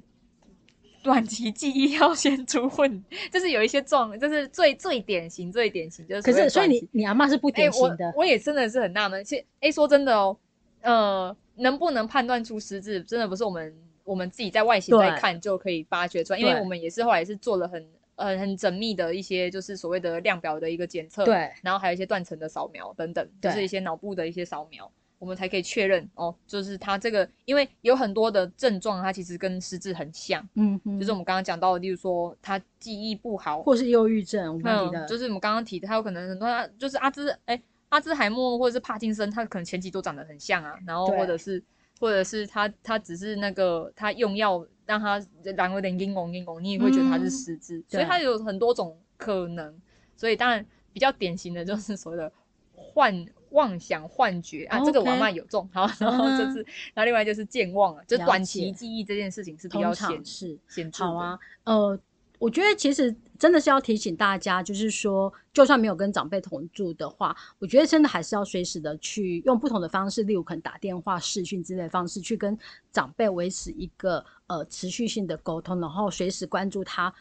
短期记忆要先出问，就是有一些状，就是最最典型、最典型就是。可是，所以你你阿妈是不典型的。我也真的是很纳闷，其实哎，说真的哦，呃，能不能判断出失智，真的不是我们我们自己在外形在看就可以发掘出来，因为我们也是后来是做了很呃很缜密的一些，就是所谓的量表的一个检测，对，然后还有一些断层的扫描等等，就是一些脑部的一些扫描。我们才可以确认哦，就是他这个，因为有很多的症状，它其实跟失智很像，嗯，就是我们刚刚讲到的，例如说他记忆不好，或是忧郁症，嗯，就是我们刚刚提的，他有可能很多，就是阿兹，哎，阿兹海默或者是帕金森，他可能前期都长得很像啊，然后或者是，或者是他他只是那个他用药让他然后有点晕晕晕晕，你也会觉得他是失智，所以他有很多种可能，所以当然比较典型的就是所谓的幻。妄想幻觉。啊，这个娃妈有中。好，然后就是，然后另外就是健忘了，就短期记忆这件事情是比较显是显著好啊，呃，我觉得其实真的是要提醒大家，就是说，就算没有跟长辈同住的话，我觉得真的还是要随时的去用不同的方式，例如可能打电话、视讯之类的方式，去跟长辈维持一个呃持续性的沟通，然后随时关注他。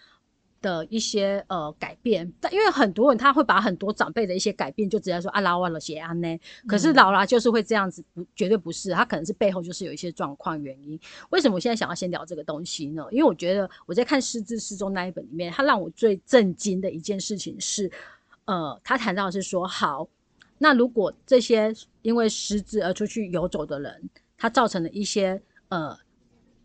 的一些呃改变，但因为很多人他会把很多长辈的一些改变就直接说啊老了写安呢，可是老了就是会这样子，不绝对不是，他可能是背后就是有一些状况原因。为什么我现在想要先聊这个东西呢？因为我觉得我在看《失智失踪》那一本里面，他让我最震惊的一件事情是，呃，他谈到是说，好，那如果这些因为失智而出去游走的人，他造成了一些呃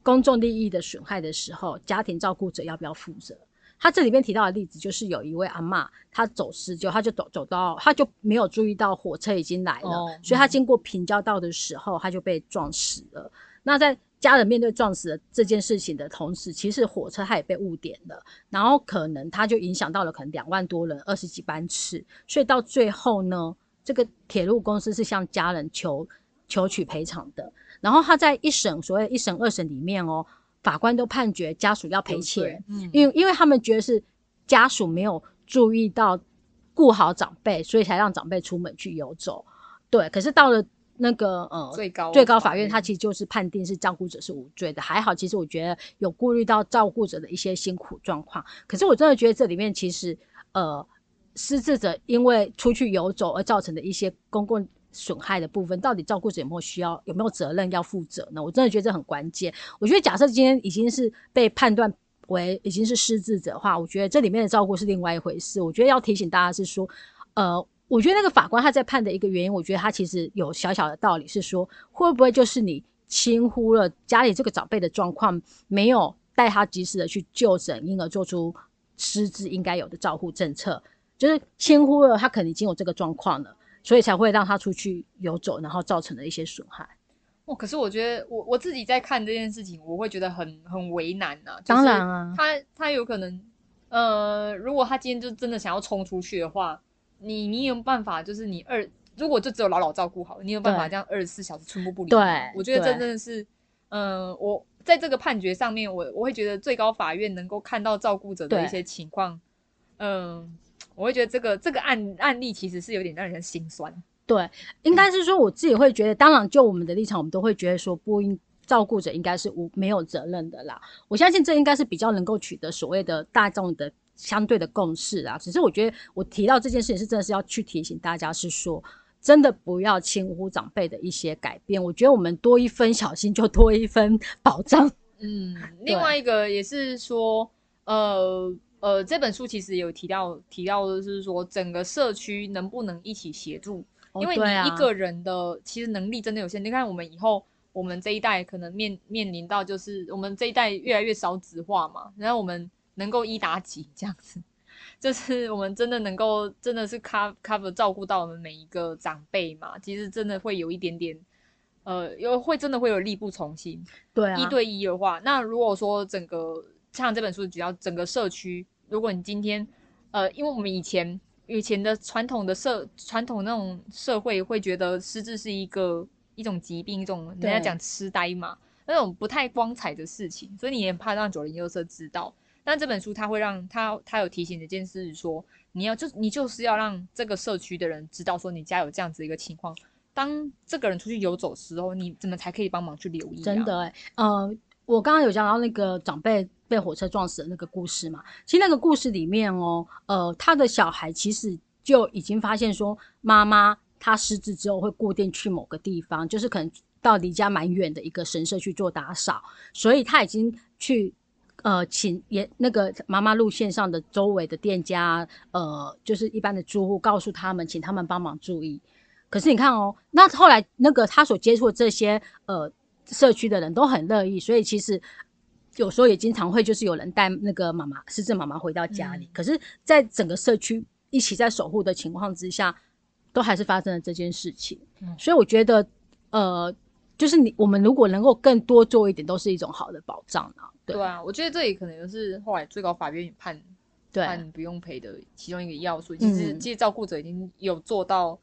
公众利益的损害的时候，家庭照顾者要不要负责？他这里面提到的例子，就是有一位阿妈，她走失，就她就走走到，她就没有注意到火车已经来了，所以她经过平交道的时候，她就被撞死了。那在家人面对撞死的这件事情的同时，其实火车它也被误点了，然后可能它就影响到了可能两万多人，二十几班次，所以到最后呢，这个铁路公司是向家人求求取赔偿的。然后他在一审，所谓一审、二审里面哦。法官都判决家属要赔钱，因为因为他们觉得是家属没有注意到顾好长辈，所以才让长辈出门去游走。对，可是到了那个呃最高最高法院，他其实就是判定是照顾者是无罪的。还好，其实我觉得有顾虑到照顾者的一些辛苦状况。可是我真的觉得这里面其实呃失智者因为出去游走而造成的一些公共。损害的部分，到底照顾者有没有需要，有没有责任要负责呢？我真的觉得这很关键。我觉得假设今天已经是被判断为已经是失智者的话，我觉得这里面的照顾是另外一回事。我觉得要提醒大家是说，呃，我觉得那个法官他在判的一个原因，我觉得他其实有小小的道理，是说会不会就是你轻忽了家里这个长辈的状况，没有带他及时的去就诊，因而做出失智应该有的照护政策，就是轻忽了他可能已经有这个状况了。所以才会让他出去游走，然后造成了一些损害。哦，可是我觉得我我自己在看这件事情，我会觉得很很为难呐。当然啊，他他有可能，呃，如果他今天就真的想要冲出去的话，你你有办法，就是你二如果就只有老老照顾好，你有办法这样二十四小时寸步不离？对，我觉得这真的是，嗯，我在这个判决上面，我我会觉得最高法院能够看到照顾者的一些情况，嗯。我会觉得这个这个案案例其实是有点让人心酸。对，应该是说我自己会觉得，当然就我们的立场，我们都会觉得说，不应照顾者应该是无没有责任的啦。我相信这应该是比较能够取得所谓的大众的相对的共识啊。只是我觉得我提到这件事情是真的是要去提醒大家，是说真的不要轻忽长辈的一些改变。我觉得我们多一分小心，就多一分保障。嗯，另外一个也是说，呃。呃，这本书其实有提到提到的是说，整个社区能不能一起协助？因为你一个人的其实能力真的有限。你看，我们以后我们这一代可能面面临到就是我们这一代越来越少子化嘛，然后我们能够一打几这样子，就是我们真的能够真的是 cover cover 照顾到我们每一个长辈嘛？其实真的会有一点点，呃，有会真的会有力不从心。对，一对一的话，那如果说整个。像这本书只要整个社区，如果你今天，呃，因为我们以前以前的传统的社传统那种社会会觉得失智是一个一种疾病，一种人家讲痴呆嘛，那种不太光彩的事情，所以你也怕让九零六社知道。但这本书它会让他他有提醒一件事，说你要就你就是要让这个社区的人知道，说你家有这样子一个情况，当这个人出去游走时候，你怎么才可以帮忙去留意？真的，呃，我刚刚有讲到那个长辈。被火车撞死的那个故事嘛。其实那个故事里面哦，呃，他的小孩其实就已经发现说，妈妈她失智之后会固定去某个地方，就是可能到离家蛮远的一个神社去做打扫，所以他已经去呃请也那个妈妈路线上的周围的店家，呃，就是一般的住户，告诉他们，请他们帮忙注意。可是你看哦，那后来那个他所接触的这些呃社区的人都很乐意，所以其实有时候也经常会就是有人带那个妈妈失智妈妈回到家里。可是，在整个社区一起在守护的情况之下，都还是发生了这件事情。所以我觉得，呃，就是你我们如果能够更多做一点，都是一种好的保障啊。对啊，我觉得这也可能就是后来最高法院判判不用赔的其中一个要素。其实，其实照顾者已经有做到。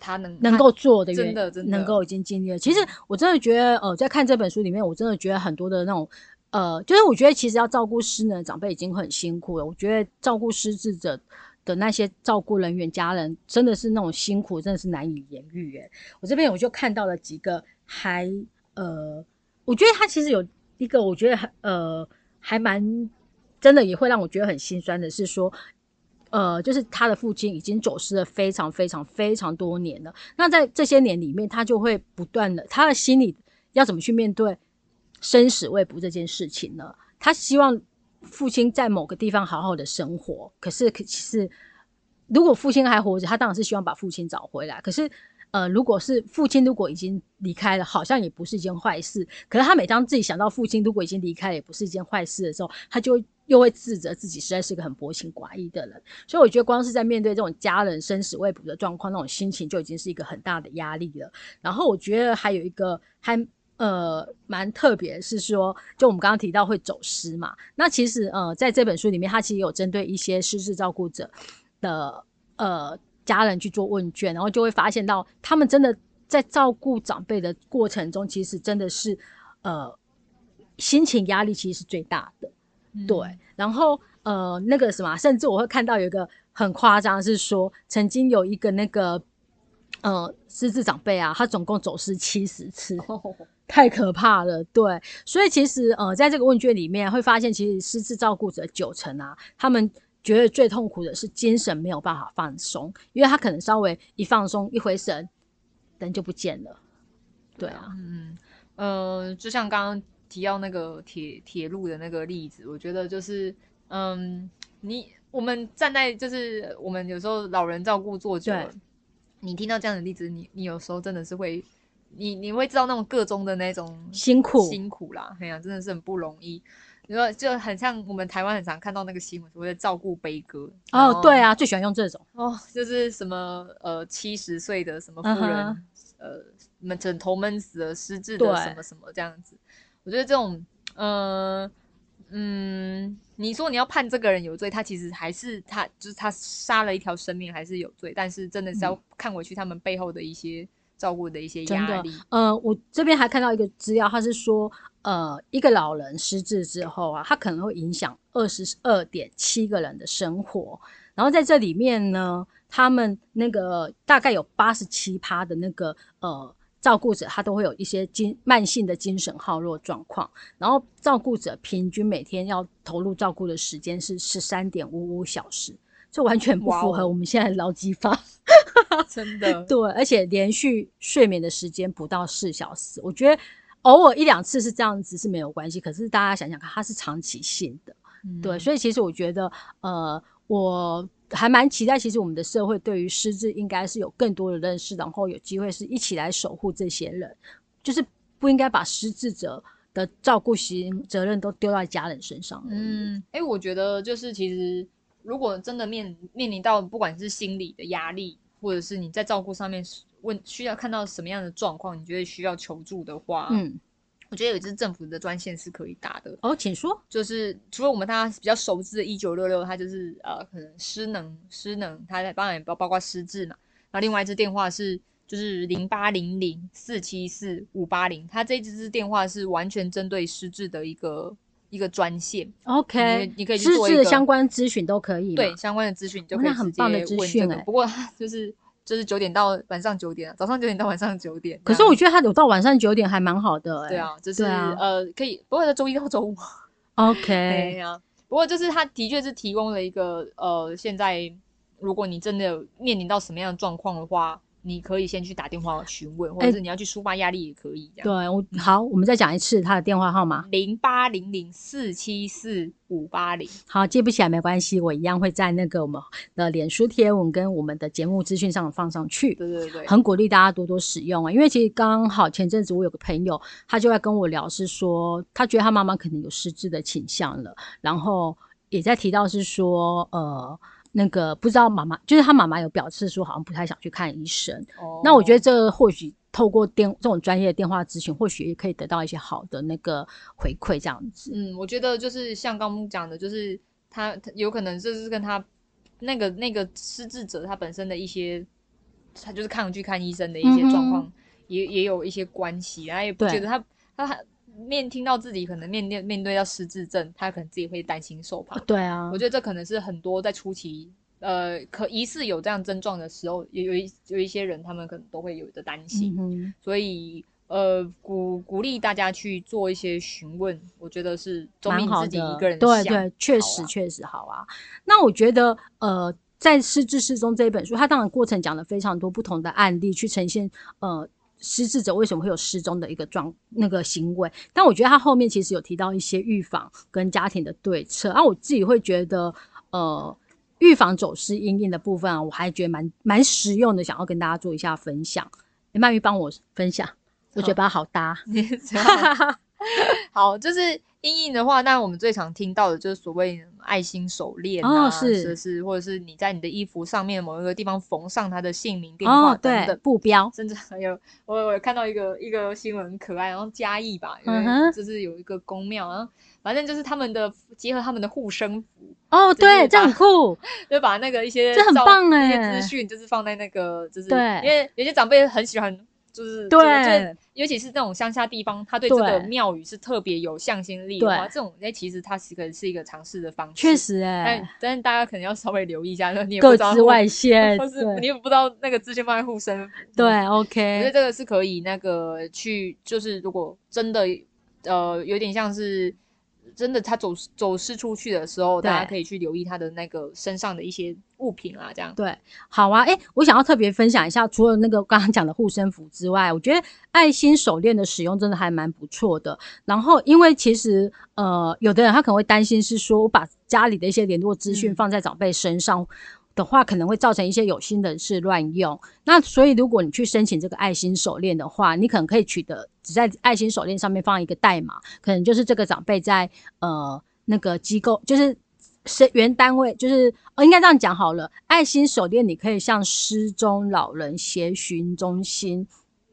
他能能够做的，真的真的能够已经尽力了。其实我真的觉得，呃，在看这本书里面，我真的觉得很多的那种，呃，就是我觉得其实要照顾失能长辈已经很辛苦了。我觉得照顾失智者的那些照顾人员、家人，真的是那种辛苦，真的是难以言喻。哎，我这边我就看到了几个，还呃，我觉得他其实有一个，我觉得呃，还蛮真的，也会让我觉得很心酸的是说。呃，就是他的父亲已经走失了非常非常非常多年了。那在这些年里面，他就会不断的，他的心里要怎么去面对生死未卜这件事情呢？他希望父亲在某个地方好好的生活。可是，可其实如果父亲还活着，他当然是希望把父亲找回来。可是，呃，如果是父亲如果已经离开了，好像也不是一件坏事。可是他每当自己想到父亲如果已经离开，也不是一件坏事的时候，他就。又会自责自己实在是个很薄情寡义的人，所以我觉得光是在面对这种家人生死未卜的状况，那种心情就已经是一个很大的压力了。然后我觉得还有一个还呃蛮特别，是说就我们刚刚提到会走失嘛，那其实呃在这本书里面，他其实有针对一些失智照顾者的呃家人去做问卷，然后就会发现到他们真的在照顾长辈的过程中，其实真的是呃心情压力其实是最大的。对，然后呃，那个什么，甚至我会看到有一个很夸张，是说曾经有一个那个呃失智长辈啊，他总共走失七十次，太可怕了。对，所以其实呃，在这个问卷里面会发现，其实失智照顾者九成啊，他们觉得最痛苦的是精神没有办法放松，因为他可能稍微一放松一回神，人就不见了。对啊，嗯呃，就像刚刚。提到那个铁铁路的那个例子，我觉得就是，嗯，你我们站在就是我们有时候老人照顾做久了，你听到这样的例子，你你有时候真的是会，你你会知道那种各中的那种辛苦辛苦啦，哎呀，真的是很不容易。你说就很像我们台湾很常看到那个新闻，所谓的照顾悲歌。哦，对啊，最喜欢用这种哦，就是什么呃七十岁的什么夫人，呃，闷枕头闷死了，失智的什么什么这样子。我觉得这种，呃，嗯，你说你要判这个人有罪，他其实还是他就是他杀了一条生命，还是有罪。但是真的是要看回去他们背后的一些照顾的一些压力。呃，我这边还看到一个资料，他是说，呃，一个老人失智之后啊，他可能会影响二十二点七个人的生活。然后在这里面呢，他们那个大概有八十七趴的那个呃。照顾者他都会有一些精慢性的精神耗弱状况，然后照顾者平均每天要投入照顾的时间是十三点五五小时，这完全不符合我们现在的劳基法，真的。对，而且连续睡眠的时间不到四小时，我觉得偶尔一两次是这样子是没有关系，可是大家想想看，它是长期性的，对，所以其实我觉得呃我。还蛮期待，其实我们的社会对于失智应该是有更多的认识，然后有机会是一起来守护这些人，就是不应该把失智者的照顾型责任都丢在家人身上。嗯，哎，我觉得就是其实如果真的面面临到不管是心理的压力，或者是你在照顾上面问需要看到什么样的状况，你觉得需要求助的话，嗯。我觉得有一支政府的专线是可以打的哦，请说。就是除了我们大家比较熟知的一九六六，它就是呃可能失能失能，它当然也包包括失智嘛。然后另外一支电话是就是零八零零四七四五八零，它这支支电话是完全针对失智的一个一个专线。OK，你可以去做一个相关咨询都可以。对，相关的咨询就可以直接问这个。不过就是。就是九点到晚上九点，早上九点到晚上九点。可是我觉得他有到晚上九点还蛮好的，对啊，就是呃可以，不过在周一到周五。OK 啊，不过就是他的确是提供了一个呃，现在如果你真的面临到什么样的状况的话。你可以先去打电话询问，或者是你要去抒发压力也可以。这样对我好，我们再讲一次他的电话号码：零八零零四七四五八零。好，记不起来没关系，我一样会在那个我们的脸书贴文跟我们的节目资讯上放上去。对对对，很鼓励大家多多使用啊，因为其实刚好前阵子我有个朋友，他就在跟我聊，是说他觉得他妈妈可能有失智的倾向了，然后也在提到是说呃。那个不知道妈妈，就是他妈妈有表示说，好像不太想去看医生。哦，那我觉得这或许透过电这种专业的电话咨询，或许也可以得到一些好的那个回馈，这样子。嗯，我觉得就是像刚刚讲的，就是他有可能这是跟他那个那个失智者他本身的一些，他就是抗拒看医生的一些状况，也也有一些关系。然后也不觉得他他。面听到自己可能面面面对到失智症，他可能自己会担心受怕。对啊，我觉得这可能是很多在初期，呃，可疑似有这样症状的时候，有有一有一些人，他们可能都会有的担心。所以，呃，鼓鼓励大家去做一些询问，我觉得是总比自己一个人对对，确实确实好啊。那我觉得，呃，在失智失踪这一本书，它当然过程讲了非常多不同的案例，去呈现呃。失智者为什么会有失踪的一个状那个行为？但我觉得他后面其实有提到一些预防跟家庭的对策。啊，我自己会觉得，呃，预防走失阴影的部分啊，我还觉得蛮蛮实用的，想要跟大家做一下分享。曼玉帮我分享，我觉得好搭。好，就是阴影的话，那我们最常听到的就是所谓爱心手链啊，是是，或者是你在你的衣服上面某一个地方缝上他的姓名、电话等等布标，甚至还有我我看到一个一个新闻很可爱，然后嘉义吧，因为就是有一个宫庙，然后反正就是他们的结合他们的护身符哦，对，这很酷，就把那个一些这很棒哎，一些资讯就是放在那个就是对，因为有些长辈很喜欢。就是对，尤其是这种乡下地方，他对这个庙宇是特别有向心力的话，这种哎，其实它是可能是一个尝试的方式。确实哎，但是大家可能要稍微留意一下，你也不知道外 线，或是你也不知道那个资讯放在护身。对，OK，我觉得这个是可以那个去，就是如果真的呃有点像是。真的，他走走失出去的时候，大家可以去留意他的那个身上的一些物品啊，这样。对，好啊，哎，我想要特别分享一下，除了那个刚刚讲的护身符之外，我觉得爱心手链的使用真的还蛮不错的。然后，因为其实呃，有的人他可能会担心是说，我把家里的一些联络资讯放在长辈身上。的话可能会造成一些有心人士乱用，那所以如果你去申请这个爱心手链的话，你可能可以取得只在爱心手链上面放一个代码，可能就是这个长辈在呃那个机构，就是是原单位，就是呃应该这样讲好了，爱心手链你可以向失踪老人协寻中心。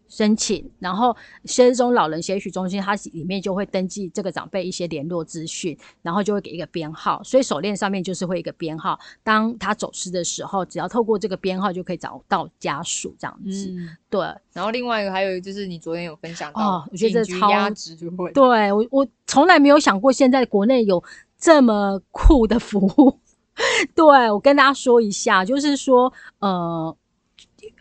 申请，然后失踪老人协许中心，它里面就会登记这个长辈一些联络资讯，然后就会给一个编号，所以手链上面就是会一个编号。当他走失的时候，只要透过这个编号就可以找到家属这样子。对，然后另外一个还有就是你昨天有分享到，我觉得这超对我我从来没有想过现在国内有这么酷的服务。对我跟大家说一下，就是说呃。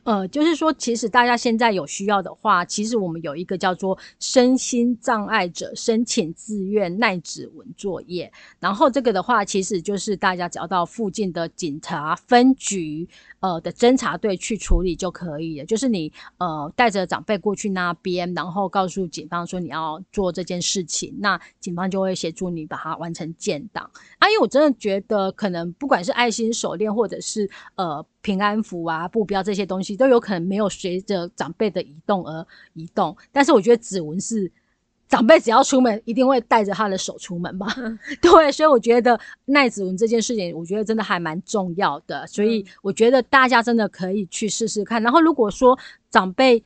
呃，就是说，其实大家现在有需要的话，其实我们有一个叫做身心障碍者申请自愿耐指纹作业。然后这个的话，其实就是大家只要到附近的警察分局呃的侦查队去处理就可以了。就是你呃带着长辈过去那边，然后告诉警方说你要做这件事情，那警方就会协助你把它完成建档。啊，因为我真的觉得，可能不管是爱心手链或者是呃。平安符啊、布标这些东西都有可能没有随着长辈的移动而移动，但是我觉得指纹是长辈只要出门一定会带着他的手出门吧？对，所以我觉得耐指纹这件事情，我觉得真的还蛮重要的，所以我觉得大家真的可以去试试看。然后如果说长辈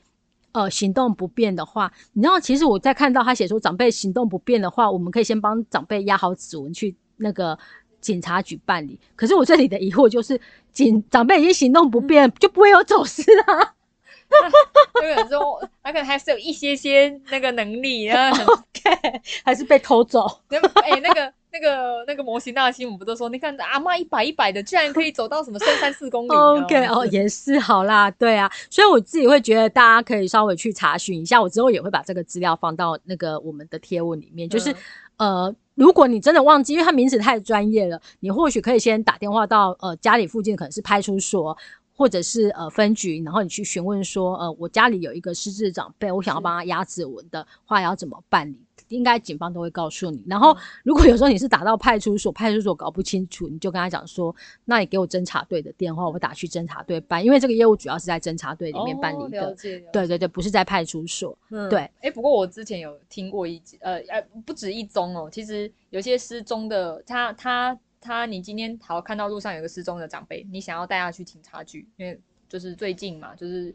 呃行动不便的话，你知道，其实我在看到他写说长辈行动不便的话，我们可以先帮长辈压好指纹去那个。警察局办理，可是我这里的疑惑就是，警长辈已经行动不便，就不会有走失啊。有人说，他可能还是有一些些那个能力，然后 OK，还是被偷走。哎，那个那个那个模型大新闻不都说，你看阿妈一百一百的，居然可以走到什么三三四公里？OK，哦，也是好啦，对啊，所以我自己会觉得大家可以稍微去查询一下，我之后也会把这个资料放到那个我们的贴文里面，就是。呃，如果你真的忘记，因为他名字太专业了，你或许可以先打电话到呃家里附近，可能是派出所或者是呃分局，然后你去询问说，呃，我家里有一个失智长辈，我想要帮他压指纹的话，要怎么办理？应该警方都会告诉你。然后，如果有时候你是打到派出所，派出所搞不清楚，你就跟他讲说：“那你给我侦查队的电话，我打去侦查队办。”因为这个业务主要是在侦查队里面办理的。对对对，不是在派出所。对。哎，不过我之前有听过一呃呃不止一宗哦。其实有些失踪的，他他他，你今天好看到路上有个失踪的长辈，你想要带他去警察局，因为就是最近嘛，就是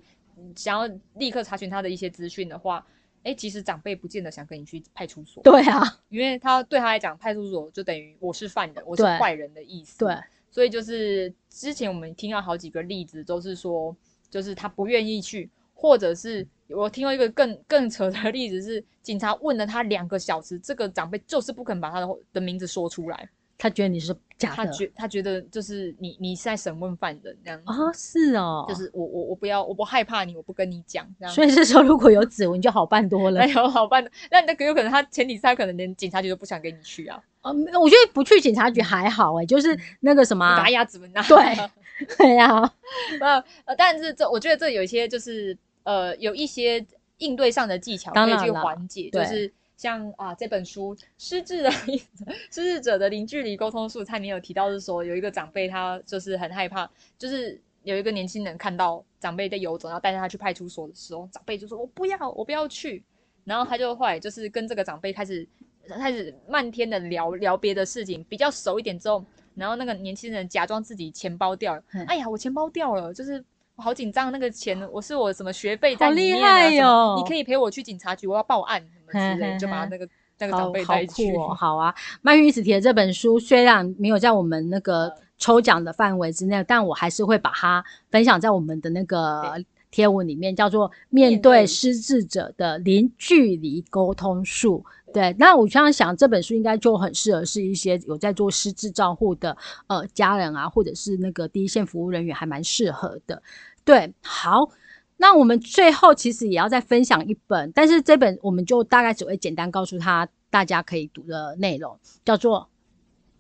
想要立刻查询他的一些资讯的话。哎，其实长辈不见得想跟你去派出所。对啊，因为他对他来讲，派出所就等于我是犯人，我是坏人的意思。对，所以就是之前我们听到好几个例子，都是说，就是他不愿意去，或者是我听到一个更更扯的例子是，警察问了他两个小时，这个长辈就是不肯把他的的名字说出来。他觉得你是假的，他觉他觉得就是你你是在审问犯人这样啊，是哦，就是我我我不要我不害怕你，我不跟你讲这样。所以这时候如果有指纹就好办多了，有好办。那那个有可能他前提是他可能连警察局都不想跟你去啊。呃，我觉得不去警察局还好哎，就是那个什么打牙指纹啊。对 对呀，呃呃，但是这我觉得这有一些就是呃有一些应对上的技巧可以去缓解，就是。像啊，这本书失智的 失智者的零距离沟通术，它里面有提到是说，有一个长辈他就是很害怕，就是有一个年轻人看到长辈在游走，然后带着他去派出所的时候，长辈就说：“我不要，我不要去。”然后他就后来就是跟这个长辈开始开始漫天的聊聊别的事情，比较熟一点之后，然后那个年轻人假装自己钱包掉了，哎呀，我钱包掉了，就是。我好紧张，那个钱我是我什么学费在里面啊？你可以陪我去警察局，我要报案之类，就把那个那个长辈带去。好啊，曼玉子提的这本书虽然没有在我们那个抽奖的范围之内，但我还是会把它分享在我们的那个贴文里面，叫做《面对失智者的零距离沟通术》。对，那我这样想，这本书应该就很适合是一些有在做失智照护的呃家人啊，或者是那个第一线服务人员，还蛮适合的。对，好，那我们最后其实也要再分享一本，但是这本我们就大概只会简单告诉他大家可以读的内容，叫做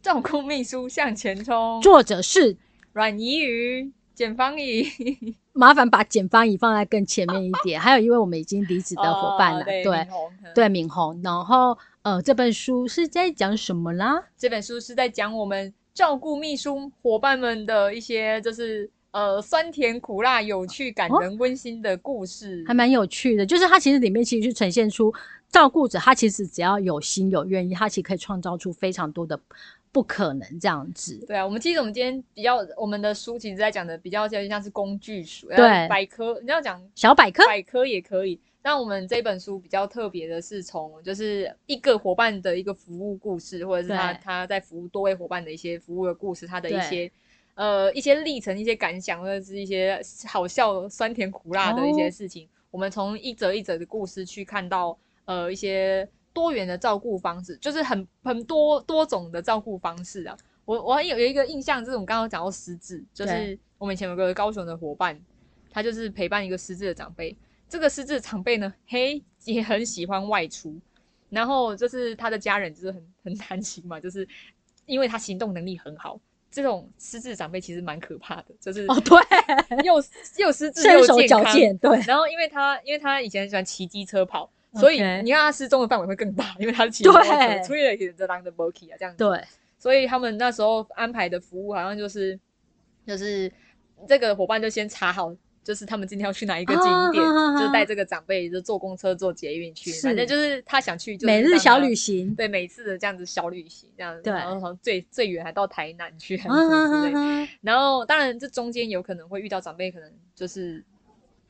《照顾秘书向前冲》，作者是阮怡瑜、简芳怡。麻烦把简芳怡放在更前面一点。还有一位我们已经离职的伙伴了，对对，敏红。然后呃，这本书是在讲什么啦？这本书是在讲我们照顾秘书伙伴们的一些，就是呃酸甜苦辣、有趣、感人、温馨的故事，还蛮有趣的。就是它其实里面其实是呈现出照顾者，他其实只要有心有愿意，他其实可以创造出非常多的。不可能这样子。对啊，我们其实我们今天比较我们的书其实在讲的比较像像是工具书，对，百科你要讲小百科，百科也可以。那我们这本书比较特别的是从就是一个伙伴的一个服务故事，或者是他他在服务多位伙伴的一些服务的故事，他的一些呃一些历程、一些感想，或者是一些好笑、酸甜苦辣的一些事情。我们从一则一则的故事去看到呃一些。多元的照顾方式，就是很很多多种的照顾方式啊。我我有有一个印象，就是我们刚刚讲到失智，就是我们以前有个高雄的伙伴，他就是陪伴一个失智的长辈。这个失智长辈呢，嘿，也很喜欢外出，然后就是他的家人就是很很 担心嘛，就是因为他行动能力很好。这种失智长辈其实蛮可怕的，就是哦，对，又又失智又健康，对。然后因为他因为他以前喜欢骑机车跑。所以你看他失踪的范围会更大，因为他是骑摩托车，出去了也就当的 b o k y 啊，这样子。对，所以他们那时候安排的服务好像就是，就是这个伙伴就先查好，就是他们今天要去哪一个景点，就带这个长辈就坐公车、坐捷运去，反正就是他想去就，每日小旅行，对，每次的这样子小旅行，这样子，然后最最远还到台南去，之类。然后当然这中间有可能会遇到长辈，可能就是。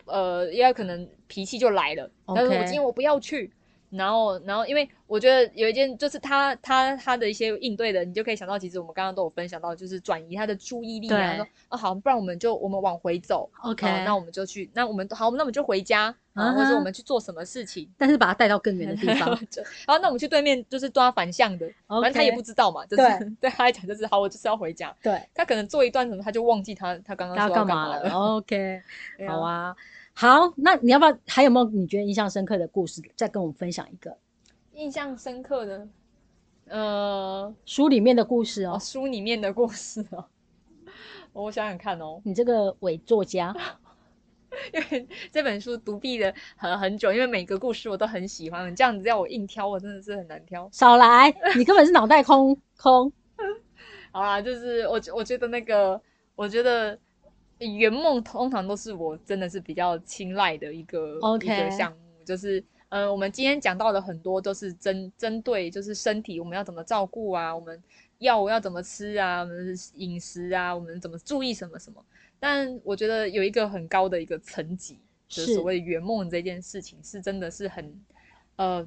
呃，也有可能脾气就来了，但是我今天我不要去，然后，然后，因为我觉得有一件，就是他他他的一些应对的，你就可以想到，其实我们刚刚都有分享到，就是转移他的注意力，啊说啊好，不然我们就我们往回走，OK，那我们就去，那我们好，那我们就回家，啊，或者我们去做什么事情，但是把他带到更远的地方，好，那我们去对面就是抓反向的，反正他也不知道嘛，就是对 他来讲就是好，我就是要回家，对。他可能做一段什么，他就忘记他他刚刚说干嘛了，OK，好啊。好，那你要不要还有没有你觉得印象深刻的故事？再跟我们分享一个印象深刻的，呃，书里面的故事哦，书里面的故事哦，我想想看哦，你这个伪作家。因为这本书独臂的很很久，因为每个故事我都很喜欢。这样子要我硬挑，我真的是很难挑。少来，你根本是脑袋空空。好啦，就是我我觉得那个，我觉得圆梦通常都是我真的是比较青睐的一个一个项目。就是呃，我们今天讲到的很多都是针针对，就是身体我们要怎么照顾啊，我们药物要怎么吃啊，我们饮食啊，我们怎么注意什么什么。但我觉得有一个很高的一个层级，就是所谓圆梦这件事情，是真的是很，呃，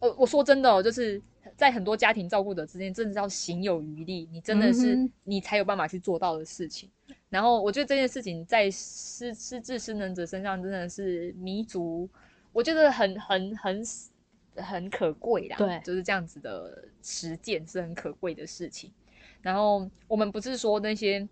呃，我说真的哦，就是在很多家庭照顾者之间，真的是要行有余力，你真的是你才有办法去做到的事情。然后我觉得这件事情在失失智失能者身上真的是弥足，我觉得很很很很可贵啦。对，就是这样子的实践是很可贵的事情。然后我们不是说那些。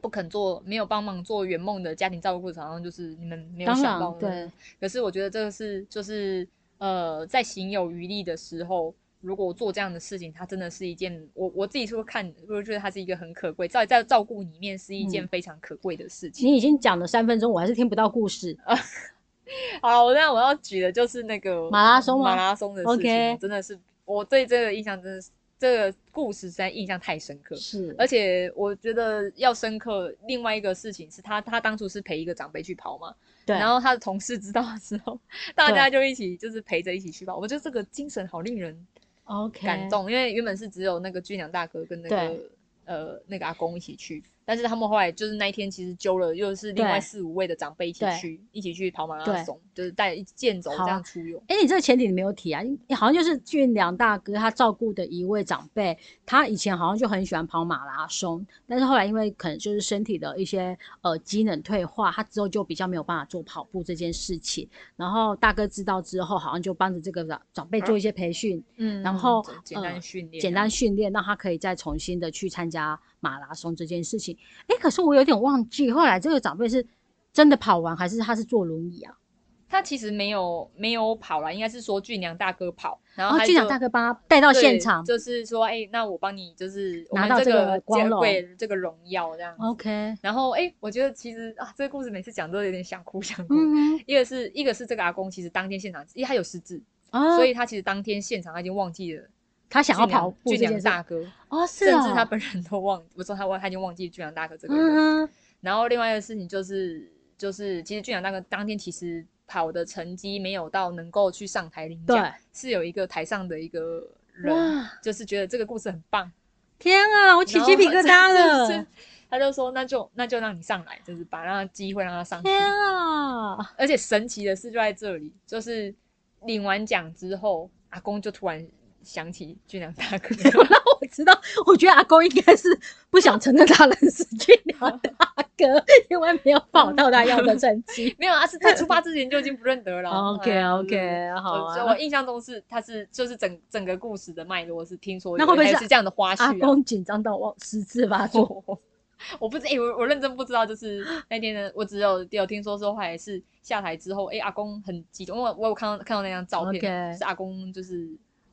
不肯做，没有帮忙做圆梦的家庭照顾者，好像就是你们没有想到。对。可是我觉得这个是，就是呃，在行有余力的时候，如果我做这样的事情，它真的是一件，我我自己说看，我觉得它是一个很可贵，在在照顾里面是一件非常可贵的事情。你已经讲了三分钟，我还是听不到故事。好，我那我要举的就是那个马拉松马拉松的事情，真的是我对这个印象真的是。这个故事实在印象太深刻，是，而且我觉得要深刻。另外一个事情是他，他当初是陪一个长辈去跑嘛，对。然后他的同事知道之后，大家就一起就是陪着一起去跑。我觉得这个精神好令人，OK，感动。因为原本是只有那个俊良大哥跟那个呃那个阿公一起去。但是他们后来就是那一天，其实揪了又是另外四五位的长辈一起去，一起去跑马拉松，就是带健走这样出游。哎，你这个前提你没有提啊？好像就是俊良大哥他照顾的一位长辈，他以前好像就很喜欢跑马拉松，但是后来因为可能就是身体的一些呃机能退化，他之后就比较没有办法做跑步这件事情。然后大哥知道之后，好像就帮着这个长长辈做一些培训，嗯，然后简单训练，简单训练，让他可以再重新的去参加。马拉松这件事情，哎，可是我有点忘记，后来这个长辈是真的跑完，还是他是坐轮椅啊？他其实没有没有跑了，应该是说俊良大哥跑，然后俊良大哥帮他带到现场，就是说，哎，那我帮你，就是拿到这个光荣，这个荣耀这样。OK，然后，哎，我觉得其实啊，这个故事每次讲都有点想哭想哭。嗯，一个是一个是这个阿公，其实当天现场，因为他有失智，所以他其实当天现场他已经忘记了。他想要跑步，俊良大哥哦，甚至他本人都忘，我说他忘，他已经忘记俊良大哥这个人。然后另外一个事情就是，就是其实俊良大哥当天其实跑的成绩没有到能够去上台领奖，是有一个台上的一个人，就是觉得这个故事很棒。天啊，我起鸡皮疙瘩了。他就说，那就那就让你上来，就是把那机会让他上。天啊！而且神奇的事就在这里，就是领完奖之后，阿公就突然。想起俊良大哥，那我知道，我觉得阿公应该是不想承认他认识俊良大哥，因为没有跑到他要的成绩。没有啊，是在出发之前就已经不认得了。OK OK，好啊。我印象中是他是就是整整个故事的脉络是听说，那会不会是这样的花絮？阿公紧张到忘失字发作，我不知哎，我我认真不知道，就是那天呢我只有有听说说，后来是下台之后，哎，阿公很激动，因为我有看到看到那张照片，是阿公就是。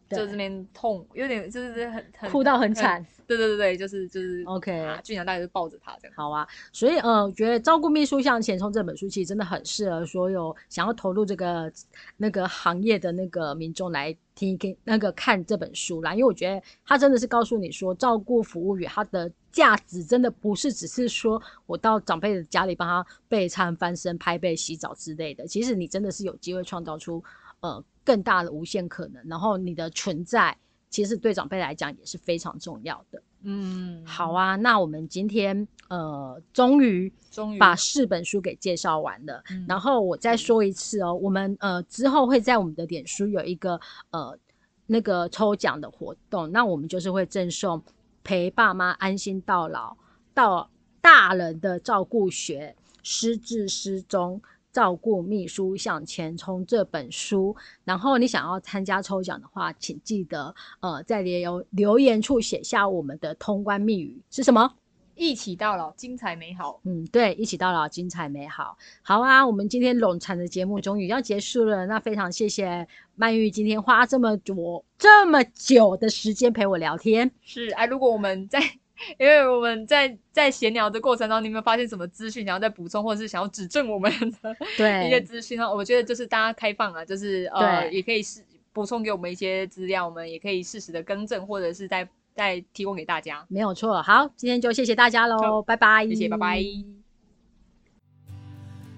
就这边痛，有点就是很很哭到很惨。对对对对，就是就是 OK。俊良大概就抱着他这样。好啊，所以呃，我觉得《照顾秘书向前冲》这本书其实真的很适合所有想要投入这个那个行业的那个民众来听一听那个看这本书啦。因为我觉得他真的是告诉你说，照顾服务与它的价值真的不是只是说我到长辈的家里帮他备餐、翻身、拍背、洗澡之类的。其实你真的是有机会创造出呃。更大的无限可能，然后你的存在其实对长辈来讲也是非常重要的。嗯，好啊，那我们今天呃终于终于把四本书给介绍完了。然后我再说一次哦，我们呃之后会在我们的脸书有一个呃那个抽奖的活动，那我们就是会赠送陪爸妈安心到老到大人的照顾学失智失踪。照顾秘书向前冲这本书，然后你想要参加抽奖的话，请记得呃在留留言处写下我们的通关密语是什么？一起到老，精彩美好。嗯，对，一起到老，精彩美好。好啊，我们今天冗长的节目终于要结束了，那非常谢谢曼玉今天花这么多这么久的时间陪我聊天。是哎，如果我们在，因为我们在在闲聊的过程中，你有没有发现什么资讯，想要再补充，或者是想要指正我们的 一些资讯呢？我觉得就是大家开放啊，就是呃，也可以是补充给我们一些资料，我们也可以适时的更正，或者是再。再提供给大家，没有错。好，今天就谢谢大家喽，拜拜。谢谢，拜拜。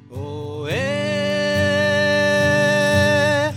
哦诶，